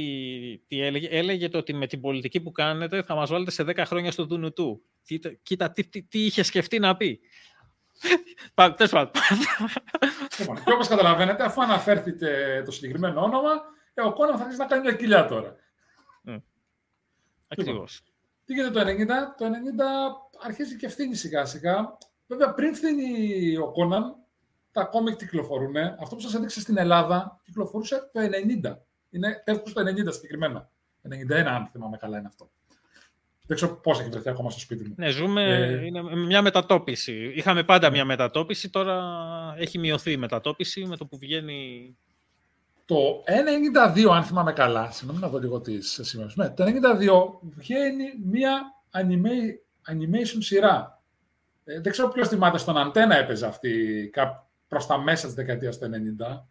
τι έλεγε, έλεγε το ότι με την πολιτική που κάνετε θα μας βάλετε σε 10 χρόνια στο δούνου του. Κοίτα, κοίτα τι, τι, τι είχε σκεφτεί να πει. [laughs] Τέλος πάντων. Λοιπόν, και όπως καταλαβαίνετε, αφού αναφέρθηκε το συγκεκριμένο όνομα, ε, ο Κόνα θα αρχίσει να κάνει μια κοιλιά τώρα. Mm. Ακριβώς. Τι γίνεται το 90, το 90 αρχίζει και φθήνει σιγά σιγά. Βέβαια, πριν φθήνει ο Κόναν, τα κόμικ κυκλοφορούν. Αυτό που σας έδειξε στην Ελλάδα κυκλοφορούσε το 90. Είναι πέφτουν στο 90 συγκεκριμένα. 91, αν θυμάμαι καλά, είναι αυτό. Δεν ξέρω πώς έχει βρεθεί ακόμα στο σπίτι μου. Ναι, ζούμε. Ε... Είναι μια μετατόπιση. Είχαμε πάντα μια μετατόπιση, τώρα έχει μειωθεί η μετατόπιση με το που βγαίνει. Το 92, αν θυμάμαι καλά, συγγνώμη να δω λίγο τις σημαίνει. Ναι, το 92 βγαίνει μια animation σειρά. Ε, δεν ξέρω ποιος θυμάται, στον Αντένα έπαιζε αυτή προς τα μέσα της δεκαετίας του 90.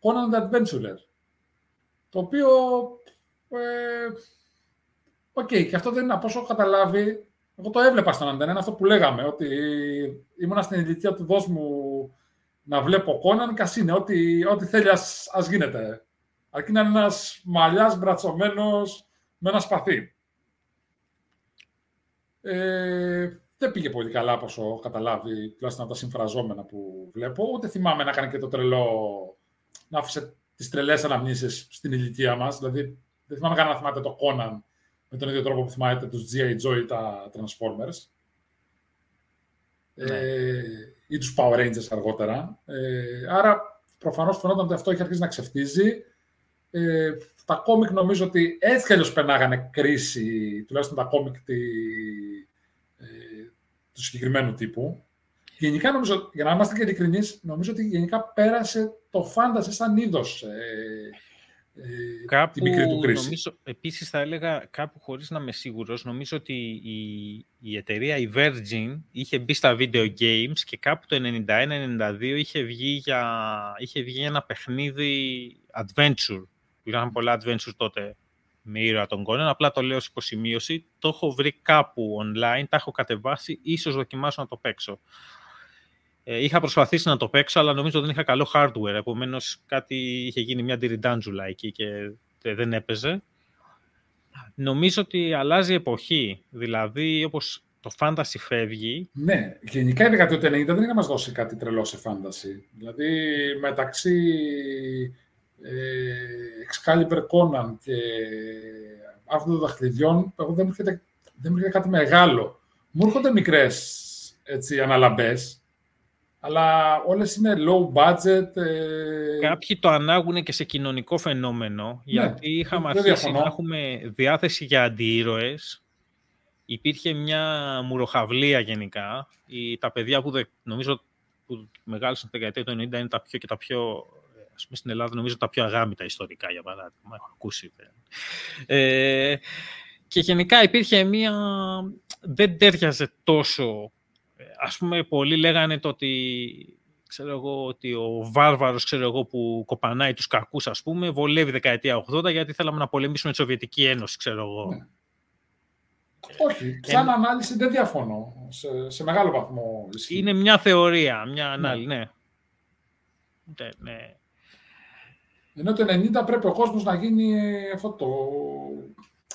Conan the Adventurer. Το οποίο ε, OK, okay, και αυτό δεν είναι από όσο έχω καταλάβει. Εγώ το έβλεπα στον Αντένα, είναι αυτό που λέγαμε, ότι ήμουνα στην ηλικία του δώσ' μου να βλέπω Κόναν, και είναι, ό,τι, ό,τι θέλει ας, ας γίνεται. Αρκεί να είναι ένας μαλλιάς μπρατσωμένος με ένα σπαθί. Ε, δεν πήγε πολύ καλά, όπω έχω καταλάβει, τουλάχιστον από τα συμφραζόμενα που βλέπω. Ούτε θυμάμαι να κάνει και το τρελό, να άφησε τις τρελές αναμνήσεις στην ηλικία μας. Δηλαδή, δεν θυμάμαι καν να θυμάται το Κόναν με τον ίδιο τρόπο που θυμάται τους G.I. Joe ή τα Transformers. Ναι. Ε, ή τους Power Rangers αργότερα. Ε, άρα, προφανώς φαινόταν ότι αυτό έχει αρχίσει να ξεφτίζει. Ε, τα κόμικ νομίζω ότι έτσι κι αλλιώς περνάγανε κρίση, τουλάχιστον τα κόμικ τη, ε, του συγκεκριμένου τύπου. Γενικά, νομίζω, για να είμαστε και ειλικρινείς, νομίζω ότι γενικά πέρασε το φάνταση σαν είδος ε, ε, κάπου, την μικρή του κρίση. Νομίζω, επίσης θα έλεγα κάπου χωρίς να είμαι σίγουρος, νομίζω ότι η, η εταιρεία η Virgin είχε μπει στα video games και κάπου το 91-92 είχε, βγει είχε βγει ένα παιχνίδι adventure. Υπήρχαν πολλά adventure τότε με ήρωα των Conan, απλά το λέω ως υποσημείωση. Το έχω βρει κάπου online, τα έχω κατεβάσει, ίσως δοκιμάσω να το παίξω. Ε, είχα προσπαθήσει να το παίξω, αλλά νομίζω δεν είχα καλό hardware. Επομένως, κάτι είχε γίνει μια τυριντάντζουλα εκεί και δεν έπαιζε. Νομίζω ότι αλλάζει η εποχή. Δηλαδή, όπως το fantasy φεύγει. Ναι, γενικά η δεκαετία του 90 δεν είχε να μας δώσει κάτι τρελό σε fantasy. Δηλαδή, μεταξύ ε, Excalibur Conan και αυτό των δαχτυλιδιών, εγώ δεν μου έρχεται, κάτι μεγάλο. Μου έρχονται μικρές αναλαμπές, αλλά όλες είναι low budget. Ε... Κάποιοι το ανάγουν και σε κοινωνικό φαινόμενο, ναι, γιατί είχαμε αρχίσει να έχουμε διάθεση για αντιήρωες. Υπήρχε μια μουροχαυλία γενικά. Οι, τα παιδιά που νομίζω που μεγάλωσαν στην δεκαετία του 90 είναι τα πιο και τα πιο ας πούμε στην Ελλάδα νομίζω τα πιο αγάμητα ιστορικά για παράδειγμα. Έχω ακούσει. Ε, και γενικά υπήρχε μια... δεν τέριαζε τόσο ας πούμε, πολλοί λέγανε το ότι, ξέρω εγώ, ότι ο βάρβαρος ξέρω εγώ, που κοπανάει τους κακούς, ας πούμε, βολεύει δεκαετία 80 γιατί θέλαμε να πολεμήσουμε τη Σοβιετική Ένωση, ξέρω εγώ. Ναι. Όχι, σαν ανάλυση δεν διαφωνώ. Σε, σε μεγάλο βαθμό ισχύει. Είναι μια θεωρία, μια ναι. ανάλυση, ναι. ναι. ναι. Ενώ το 90 πρέπει ο κόσμος να γίνει αυτό το...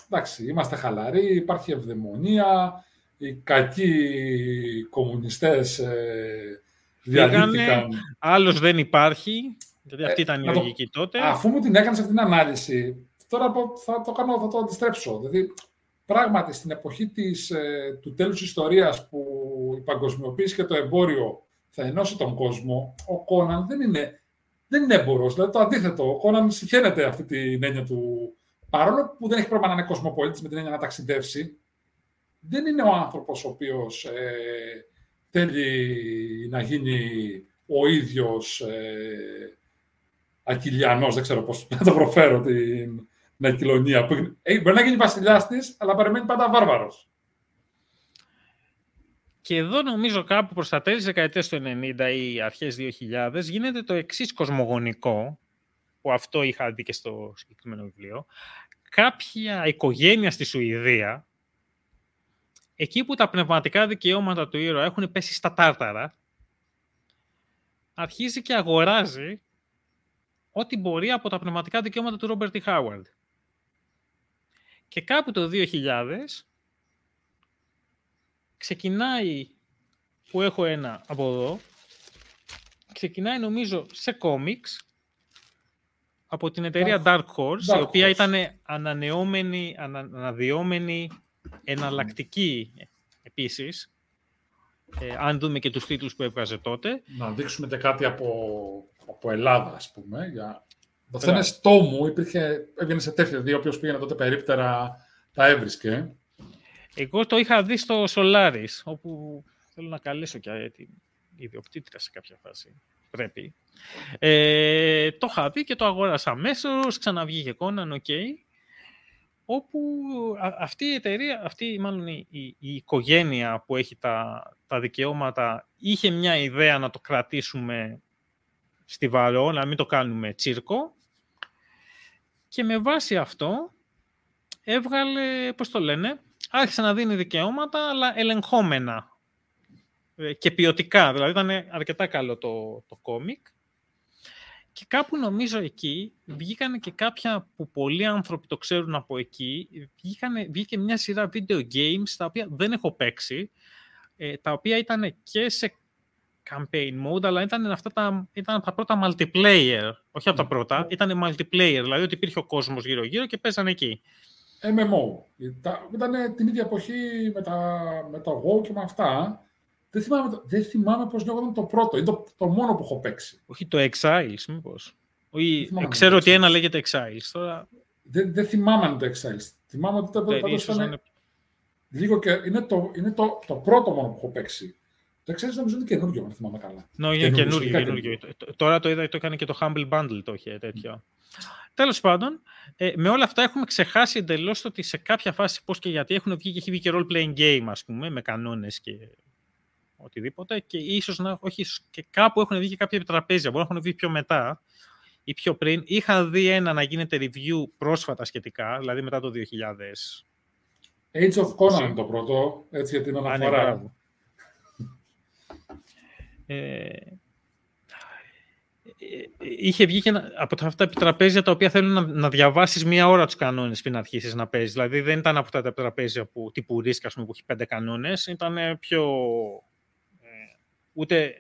Εντάξει, είμαστε χαλαροί, υπάρχει ευδαιμονία, οι κακοί κομμουνιστές ε, διαλύθηκαν. Άλλος δεν υπάρχει, γιατί αυτή ε, ήταν η λογική τότε. Αφού μου την έκανες αυτή την ανάλυση, τώρα θα το κάνω, θα το αντιστρέψω. Δηλαδή, πράγματι, στην εποχή της, ε, του τέλους ιστορίας που η παγκοσμιοποίηση και το εμπόριο θα ενώσει τον κόσμο, ο Κόναν δεν είναι, δεν είναι έμπορος. Δηλαδή, το αντίθετο, ο Κόναν συχαίνεται αυτή την έννοια του, παρόλο που δεν έχει πρόβλημα να είναι κοσμοπολίτης με την έννοια να ταξιδεύσει, δεν είναι ο άνθρωπος ο οποίος ε, θέλει να γίνει ο ίδιος ε, Ακυλιανός, δεν ξέρω πώς να το προφέρω την, την Ακυλονία. Που, ε, μπορεί να γίνει βασιλιάς της, αλλά παραμένει πάντα βάρβαρος. Και εδώ νομίζω κάπου προς τα τέλη δεκαετίας του 90 ή αρχές 2000 γίνεται το εξής κοσμογονικό, που αυτό είχα δει και στο συγκεκριμένο βιβλίο. Κάποια οικογένεια στη Σουηδία, εκεί που τα πνευματικά δικαιώματα του ήρωα έχουν πέσει στα τάρταρα, αρχίζει και αγοράζει ό,τι μπορεί από τα πνευματικά δικαιώματα του Ρόμπερτ Χάουαρντ. Και κάπου το 2000 ξεκινάει, που έχω ένα από εδώ, ξεκινάει νομίζω σε κόμιξ από την εταιρεία Dark Horse, η οποία ήταν ανανεώμενη, ανα, αναδυόμενη, εναλλακτική επίσης, ε, αν δούμε και τους τίτλους που έβγαζε τότε. Να δείξουμε και κάτι από, από Ελλάδα, ας πούμε. Για... Το θέμα στο μου, υπήρχε, έβγαινε σε τέτοια δύο, ο οποίος πήγαινε τότε περίπτερα, τα έβρισκε. Εγώ το είχα δει στο Solaris, όπου θέλω να καλέσω και την ιδιοκτήτρια σε κάποια φάση. Πρέπει. Ε, το είχα δει και το αγόρασα αμέσως, ξαναβγήκε Conan, οκ. Okay, όπου αυτή η εταιρεία, αυτή μάλλον η, η, οικογένεια που έχει τα, τα δικαιώματα, είχε μια ιδέα να το κρατήσουμε στη βαρό, να μην το κάνουμε τσίρκο. Και με βάση αυτό έβγαλε, πώς το λένε, άρχισε να δίνει δικαιώματα, αλλά ελεγχόμενα ε, και ποιοτικά. Δηλαδή ήταν αρκετά καλό το, το κόμικ. Και κάπου νομίζω εκεί βγήκαν και κάποια που πολλοί άνθρωποι το ξέρουν από εκεί. Βγήκανε, βγήκε μια σειρά video games τα οποία δεν έχω παίξει. Ε, τα οποία ήταν και σε campaign mode, αλλά ήταν, αυτά τα, ήταν τα πρώτα multiplayer. Όχι από τα πρώτα, ήταν multiplayer. Δηλαδή ότι υπήρχε ο κόσμος γύρω-γύρω και παίζανε εκεί. MMO. Ήταν την ίδια εποχή με, τα, με το WoW και με αυτά. Δεν θυμάμαι, δεν θυμάμαι πώς λέγονταν το πρώτο. Είναι το, το μόνο που έχω παίξει. Όχι το Exiles, μήπως. Όχι, ξέρω ότι ένα λέγεται Exiles. Τώρα... Δεν, δεν θυμάμαι αν το Exiles. Θυμάμαι ότι το πρώτο ήταν... Λίγο και... Είναι, το, είναι το, το πρώτο μόνο που έχω παίξει. Το Exiles νομίζω είναι καινούργιο, αν θυμάμαι καλά. Ναι, είναι καινούργιος. καινούργιο. Τώρα το είδα, το έκανε και το Humble Bundle, το είχε τέτοιο. Τέλος πάντων, ε, με όλα αυτά έχουμε ξεχάσει εντελώς ότι σε κάποια φάση πώς και γιατί έχουν βγει και έχει βγει και role playing game, ας πούμε, με κανόνες και οτιδήποτε. Και ίσως να όχι, και κάπου έχουν βγει και κάποια επιτραπέζια. Μπορεί να έχουν βγει πιο μετά ή πιο πριν. Είχα δει ένα να γίνεται review πρόσφατα σχετικά, δηλαδή μετά το 2000. Age of Conan είναι το πρώτο, έτσι για την ναι, αναφορά. Ε, είχε βγει και ένα, από αυτά τα επιτραπέζια τα οποία θέλουν να, να διαβάσεις μία ώρα τους κανόνες πριν αρχίσεις να παίζεις. Δηλαδή δεν ήταν από τα επιτραπέζια που, τύπου ρίσκα που έχει πέντε κανόνες. Ήταν πιο... Ε, ούτε...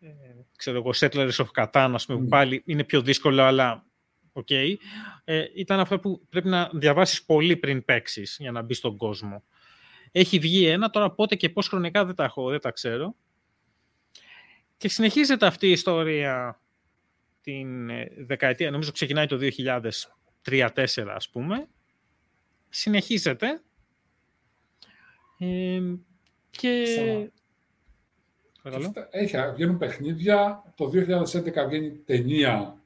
Ε, ξέρω εγώ, Settlers of Catan, ας πούμε, που πάλι είναι πιο δύσκολο, αλλά OK. Okay. Ε, ήταν αυτό που πρέπει να διαβάσεις πολύ πριν παίξεις για να μπει στον κόσμο. Έχει βγει ένα, τώρα πότε και πώς χρονικά δεν τα έχω, δεν τα ξέρω. Και συνεχίζεται αυτή η ιστορία την ε, δεκαετία, νομίζω ξεκινάει το 2003-2004 ας πούμε. Συνεχίζεται. Ε, και... Έχει, βγαίνουν παιχνίδια. Το 2011 βγαίνει ταινία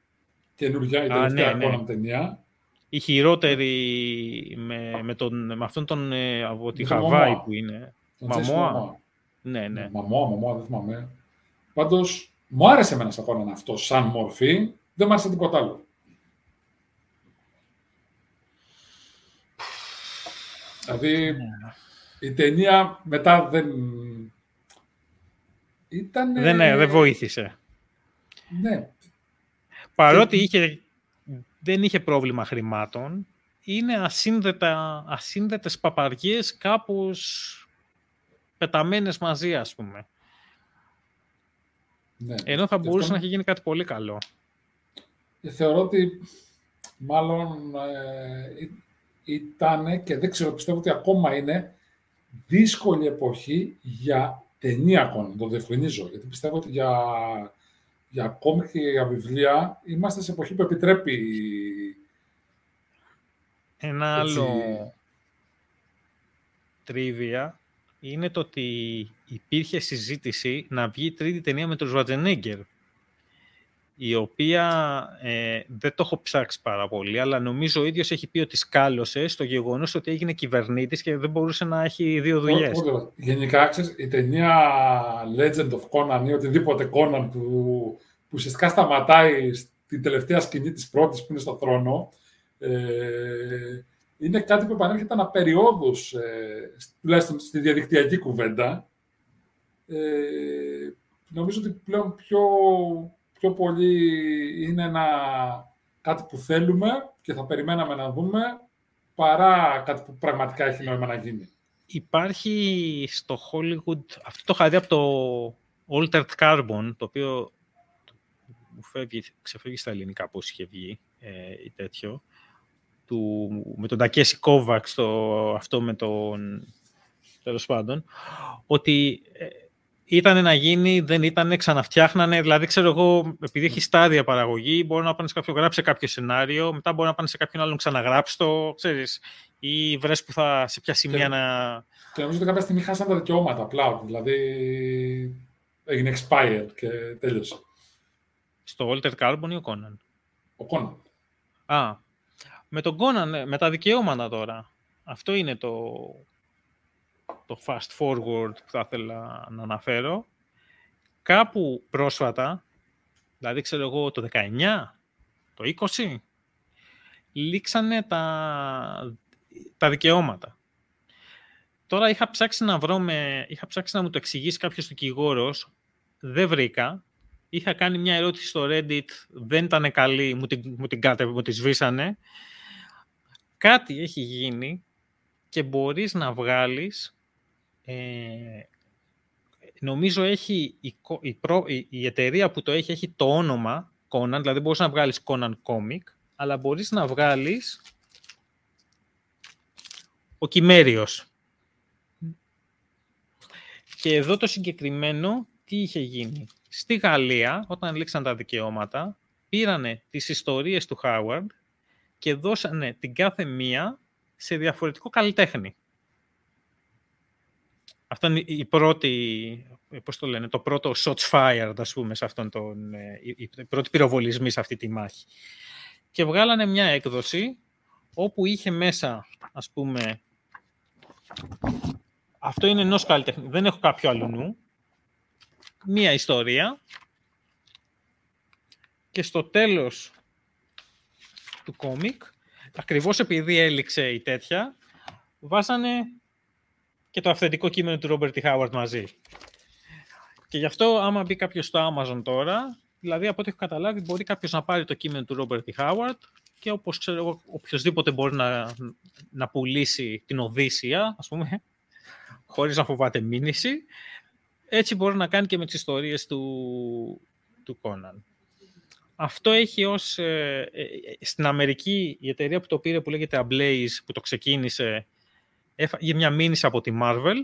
καινούργια, η τελευταία ναι, ναι. ταινία. Η χειρότερη με, με, τον, με αυτόν τον ε, από τη Χαβάη που είναι. Μαμόα. Ναι, ναι. Μαμόα, μαμόα, δεν θυμάμαι. Πάντως, μου άρεσε εμένα σαν αυτό, σαν μορφή. Δεν μου άρεσε τίποτα άλλο. Δηλαδή, η ταινία μετά δεν... Ήταν... Δεν, ναι, δεν βοήθησε. Ναι. Παρότι είχε, δεν είχε πρόβλημα χρημάτων, είναι ασύνδετα, ασύνδετες παπαριές κάπως πεταμένες μαζί, ας πούμε. Ναι. Ενώ θα μπορούσε να έχει γίνει κάτι πολύ καλό. Ε, θεωρώ ότι μάλλον ε, ήταν και δεν ξέρω, πιστεύω ότι ακόμα είναι δύσκολη εποχή για ταινία ακόμα, το διευκρινίζω. Γιατί πιστεύω ότι για, για κόμικ και για βιβλία είμαστε σε εποχή που επιτρέπει ένα άλλο τρίβια είναι το ότι υπήρχε συζήτηση να βγει τρίτη ταινία με τον Σβατζενέγκερ. Η οποία ε, δεν το έχω ψάξει πάρα πολύ, αλλά νομίζω ο ίδιος έχει πει ότι σκάλωσε στο γεγονός ότι έγινε κυβερνήτης και δεν μπορούσε να έχει δύο δουλειές. Γενικά, ξέρεις, η ταινία Legend of Conan ή οτιδήποτε Conan που, που ουσιαστικά σταματάει στην τελευταία σκηνή της πρώτης που είναι στο θρόνο, ε, είναι κάτι που επανέρχεται αναπεριόδους, ε, τουλάχιστον στη διαδικτυακή κουβέντα. Ε, νομίζω ότι πλέον πιο πιο πολύ είναι ένα, κάτι που θέλουμε και θα περιμέναμε να δούμε, παρά κάτι που πραγματικά έχει νόημα να γίνει. Υπάρχει στο Hollywood, αυτό το είχα δει από το Altered Carbon, το οποίο μου φεύγει, ξεφεύγει στα ελληνικά πώς είχε βγει ε, ή τέτοιο, του, με τον Τακέση Κόβαξ, αυτό με τον τέλος πάντων, ότι ε, ήταν να γίνει, δεν ήταν, ξαναφτιάχνανε. Δηλαδή, ξέρω εγώ, επειδή έχει στάδια παραγωγή, μπορεί να πάνε σε κάποιο, γράψει κάποιο σενάριο, μετά μπορεί να πάνε σε κάποιον άλλον ξαναγράψει το, ξέρεις, ή βρες που θα, σε ποια σημεία να... Και νομίζω ότι κάποια στιγμή χάσαν τα δικαιώματα απλά, δηλαδή έγινε expired και τέλειωσε. Στο Walter Carbon ή ο Conan? Ο Conan. Α, με τον Conan, ναι, με τα δικαιώματα τώρα. Αυτό είναι το, το fast forward που θα ήθελα να αναφέρω, κάπου πρόσφατα, δηλαδή ξέρω εγώ το 19, το 20, λήξανε τα, τα δικαιώματα. Τώρα είχα ψάξει να βρω με, είχα ψάξει να μου το εξηγήσει κάποιος δικηγόρος, δεν βρήκα. Είχα κάνει μια ερώτηση στο Reddit, δεν ήταν καλή, μου την, μου την, μου τη σβήσανε. Κάτι έχει γίνει και μπορείς να βγάλεις ε, νομίζω έχει η, η, προ, η, εταιρεία που το έχει, έχει το όνομα Conan, δηλαδή μπορείς να βγάλεις Conan Comic, αλλά μπορείς να βγάλεις ο Κιμέριος. Και εδώ το συγκεκριμένο, τι είχε γίνει. Στη Γαλλία, όταν λήξαν τα δικαιώματα, πήρανε τις ιστορίες του Χάουαρντ και δώσανε την κάθε μία σε διαφορετικό καλλιτέχνη. Αυτό είναι η πρώτη, πώς το λένε, το πρώτο shots fired, ας πούμε, σε αυτόν τον, ε, η, πρώτη πυροβολισμή σε αυτή τη μάχη. Και βγάλανε μια έκδοση όπου είχε μέσα, ας πούμε, αυτό είναι ενός καλλιτέχνη, δεν έχω κάποιο άλλο νου, μία ιστορία και στο τέλος του κόμικ, ακριβώς επειδή έληξε η τέτοια, βάζανε και το αυθεντικό κείμενο του Robert T. Howard μαζί. Και γι' αυτό, άμα μπει κάποιος στο Amazon τώρα, δηλαδή από ό,τι έχω καταλάβει, μπορεί κάποιος να πάρει το κείμενο του Robert T. Howard και όπως ξέρω εγώ, οποιοδήποτε μπορεί να, να πουλήσει την Οδύσσια, ας πούμε, χωρίς να φοβάται μήνυση, έτσι μπορεί να κάνει και με τις ιστορίες του, του Conan. Αυτό έχει ως... Ε, ε, στην Αμερική η εταιρεία που το πήρε που λέγεται Ablaze, που το ξεκίνησε, έφαγε μια μήνυση από τη Marvel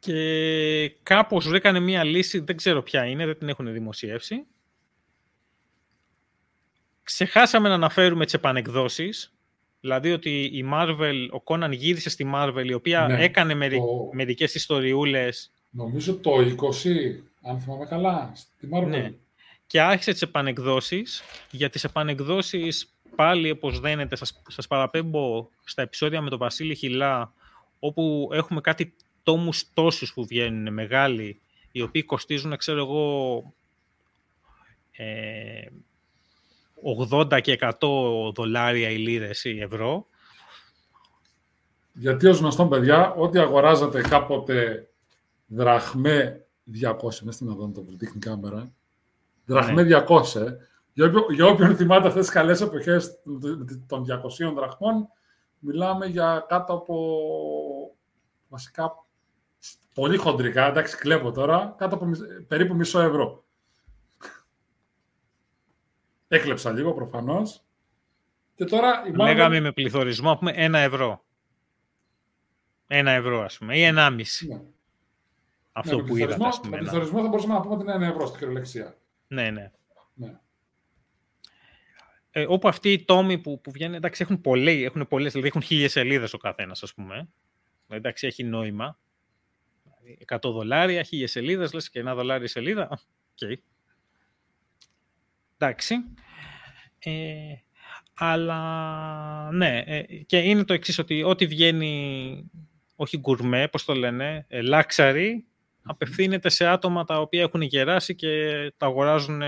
και κάπως βρήκανε μια λύση, δεν ξέρω ποια είναι, δεν την έχουν δημοσιεύσει. Ξεχάσαμε να αναφέρουμε τις επανεκδόσεις, δηλαδή ότι η Marvel, ο Conan γύρισε στη Marvel, η οποία ναι, έκανε μερι, το... μερικές ιστοριούλες. Νομίζω το 20, αν θυμάμαι καλά, στη Marvel. Ναι. Και άρχισε τις επανεκδόσεις. Για τις επανεκδόσεις πάλι όπως δένετε, σας, σας παραπέμπω στα επεισόδια με τον Βασίλη Χιλά, όπου έχουμε κάτι τόμους τόσους που βγαίνουν μεγάλοι, οι οποίοι κοστίζουν, ξέρω εγώ, ε, 80 και 100 δολάρια ή λίρες ή ευρώ. Γιατί ως γνωστόν, παιδιά, ό,τι αγοράζατε κάποτε δραχμέ 200, μέσα στην οδόνη το δείχνει κάμερα, δραχμέ 200, ναι. Για, όποιον θυμάται αυτές τις καλές εποχές των 200 δραχμών, μιλάμε για κάτω από βασικά πολύ χοντρικά, εντάξει κλέβω τώρα, κάτω από περίπου μισό ευρώ. Έκλεψα λίγο προφανώς. Και τώρα Λέγαμε με πληθωρισμό, πούμε ένα ευρώ. Ένα ευρώ, ας πούμε, ή ενάμιση. Ναι. Αυτό ναι, που είδατε, ας πούμε. Με πληθωρισμό θα μπορούσαμε να πούμε ότι είναι ένα ευρώ στην κυριολεξία. Ναι, ναι. ναι ε, όπου αυτοί οι τόμοι που, που βγαίνουν, εντάξει, έχουν, πολλοί, έχουν πολλές, δηλαδή έχουν χίλιες σελίδες ο καθένας, ας πούμε. Εντάξει, έχει νόημα. 100 δολάρια, χίλιες σελίδες, λες και ένα δολάρι σελίδα. Okay. Εντάξει. Ε, αλλά ναι, ε, και είναι το εξής ότι ό,τι βγαίνει, όχι γκουρμέ, πώς το λένε, ε, luxury, απευθύνεται σε άτομα τα οποία έχουν γεράσει και τα αγοράζουν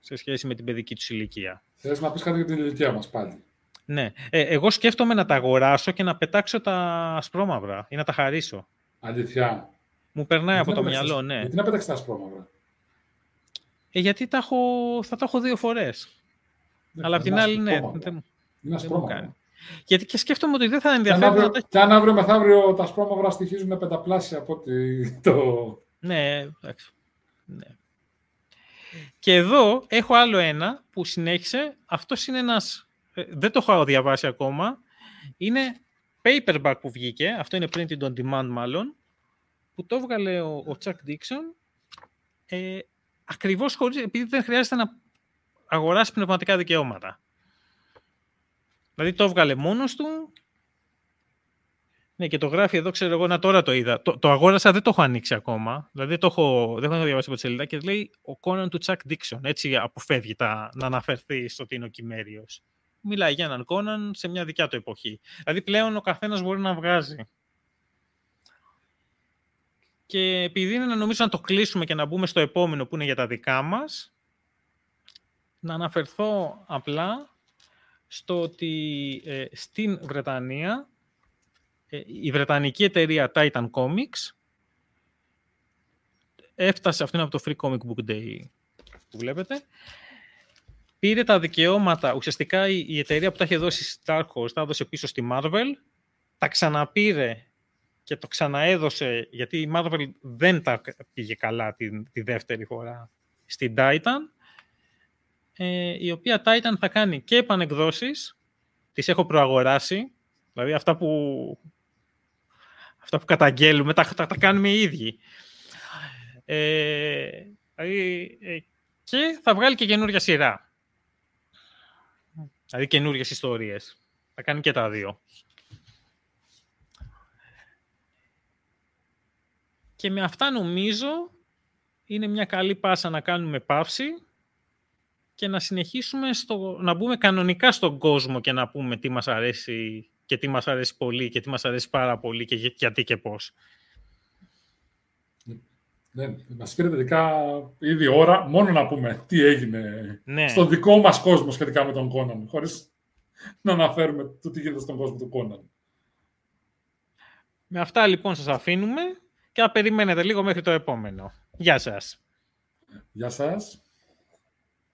σε σχέση με την παιδική τους ηλικία. Θες να πεις κάτι για την ηλικία μας πάλι; Ναι. Ε, εγώ σκέφτομαι να τα αγοράσω και να πετάξω τα ασπρόμαυρα ή να τα χαρίσω. Αλήθεια. Μου περνάει από το μυαλό, ναι. Γιατί να πετάξεις τα ασπρόμαυρα. Ε, γιατί τα έχω, θα τα έχω δύο φορές. Ναι, Αλλά απ' την άλλη, ναι. Δεν, είναι ασπρόμαυρα. Γιατί και σκέφτομαι ότι δεν θα ενδιαφέρει. Και αν αύριο, και αν αύριο μεθαύριο τα ασπρόμαυρα στοιχίζουν πενταπλάσια από ότι το... Ναι, εντάξει. Ναι. Και εδώ έχω άλλο ένα που συνέχισε. Αυτός είναι ένας... Ε, δεν το έχω διαβάσει ακόμα. Είναι paperback που βγήκε. Αυτό είναι printed on demand μάλλον. Που το έβγαλε ο, ο Chuck Dixon. Ε, ακριβώς χωρίς... Επειδή δεν χρειάζεται να αγοράσεις πνευματικά δικαιώματα. Δηλαδή το έβγαλε μόνος του ναι, και το γράφει εδώ, ξέρω εγώ, να τώρα το είδα. Το, το αγόρασα, δεν το έχω ανοίξει ακόμα. Δηλαδή το έχω, δεν έχω διαβάσει από τη σελίδα και λέει ο Κόναν του Τσακ Δίξον. Έτσι αποφεύγει τα, να αναφερθεί στο ότι είναι ο Κιμέριο. Μιλάει για έναν Κόναν σε μια δικιά του εποχή. Δηλαδή πλέον ο καθένας μπορεί να βγάζει. Και επειδή είναι να νομίζω να το κλείσουμε και να μπούμε στο επόμενο που είναι για τα δικά μας, να αναφερθώ απλά στο ότι ε, στην Βρετανία ε, η βρετανική εταιρεία Titan Comics έφτασε, αυτό είναι από το Free Comic Book Day που βλέπετε, πήρε τα δικαιώματα, ουσιαστικά η, εταιρεία που τα είχε δώσει Star Horse τα έδωσε πίσω στη Marvel, τα ξαναπήρε και το ξαναέδωσε, γιατί η Marvel δεν τα πήγε καλά τη, τη δεύτερη φορά στην Titan, ε, η οποία Titan θα κάνει και επανεκδόσεις, τις έχω προαγοράσει, δηλαδή αυτά που αυτά που καταγγέλουμε, τα, τα, τα κάνουμε οι ίδιοι. Ε, δηλαδή, ε, και θα βγάλει και καινούργια σειρά. Δηλαδή καινούργιες ιστορίες. Θα κάνει και τα δύο. Και με αυτά νομίζω είναι μια καλή πάσα να κάνουμε παύση και να συνεχίσουμε στο, να μπούμε κανονικά στον κόσμο και να πούμε τι μας αρέσει και τι μας αρέσει πολύ και τι μας αρέσει πάρα πολύ και γιατί και πώς. Ναι, μας πήρε τελικά ήδη ώρα μόνο να πούμε τι έγινε ναι. στον δικό μας κόσμο σχετικά με τον Κόναν, χωρίς να αναφέρουμε το τι γίνεται στον κόσμο του Κόναν. Με αυτά λοιπόν σας αφήνουμε και να περιμένετε λίγο μέχρι το επόμενο. Γεια σας. Γεια σας.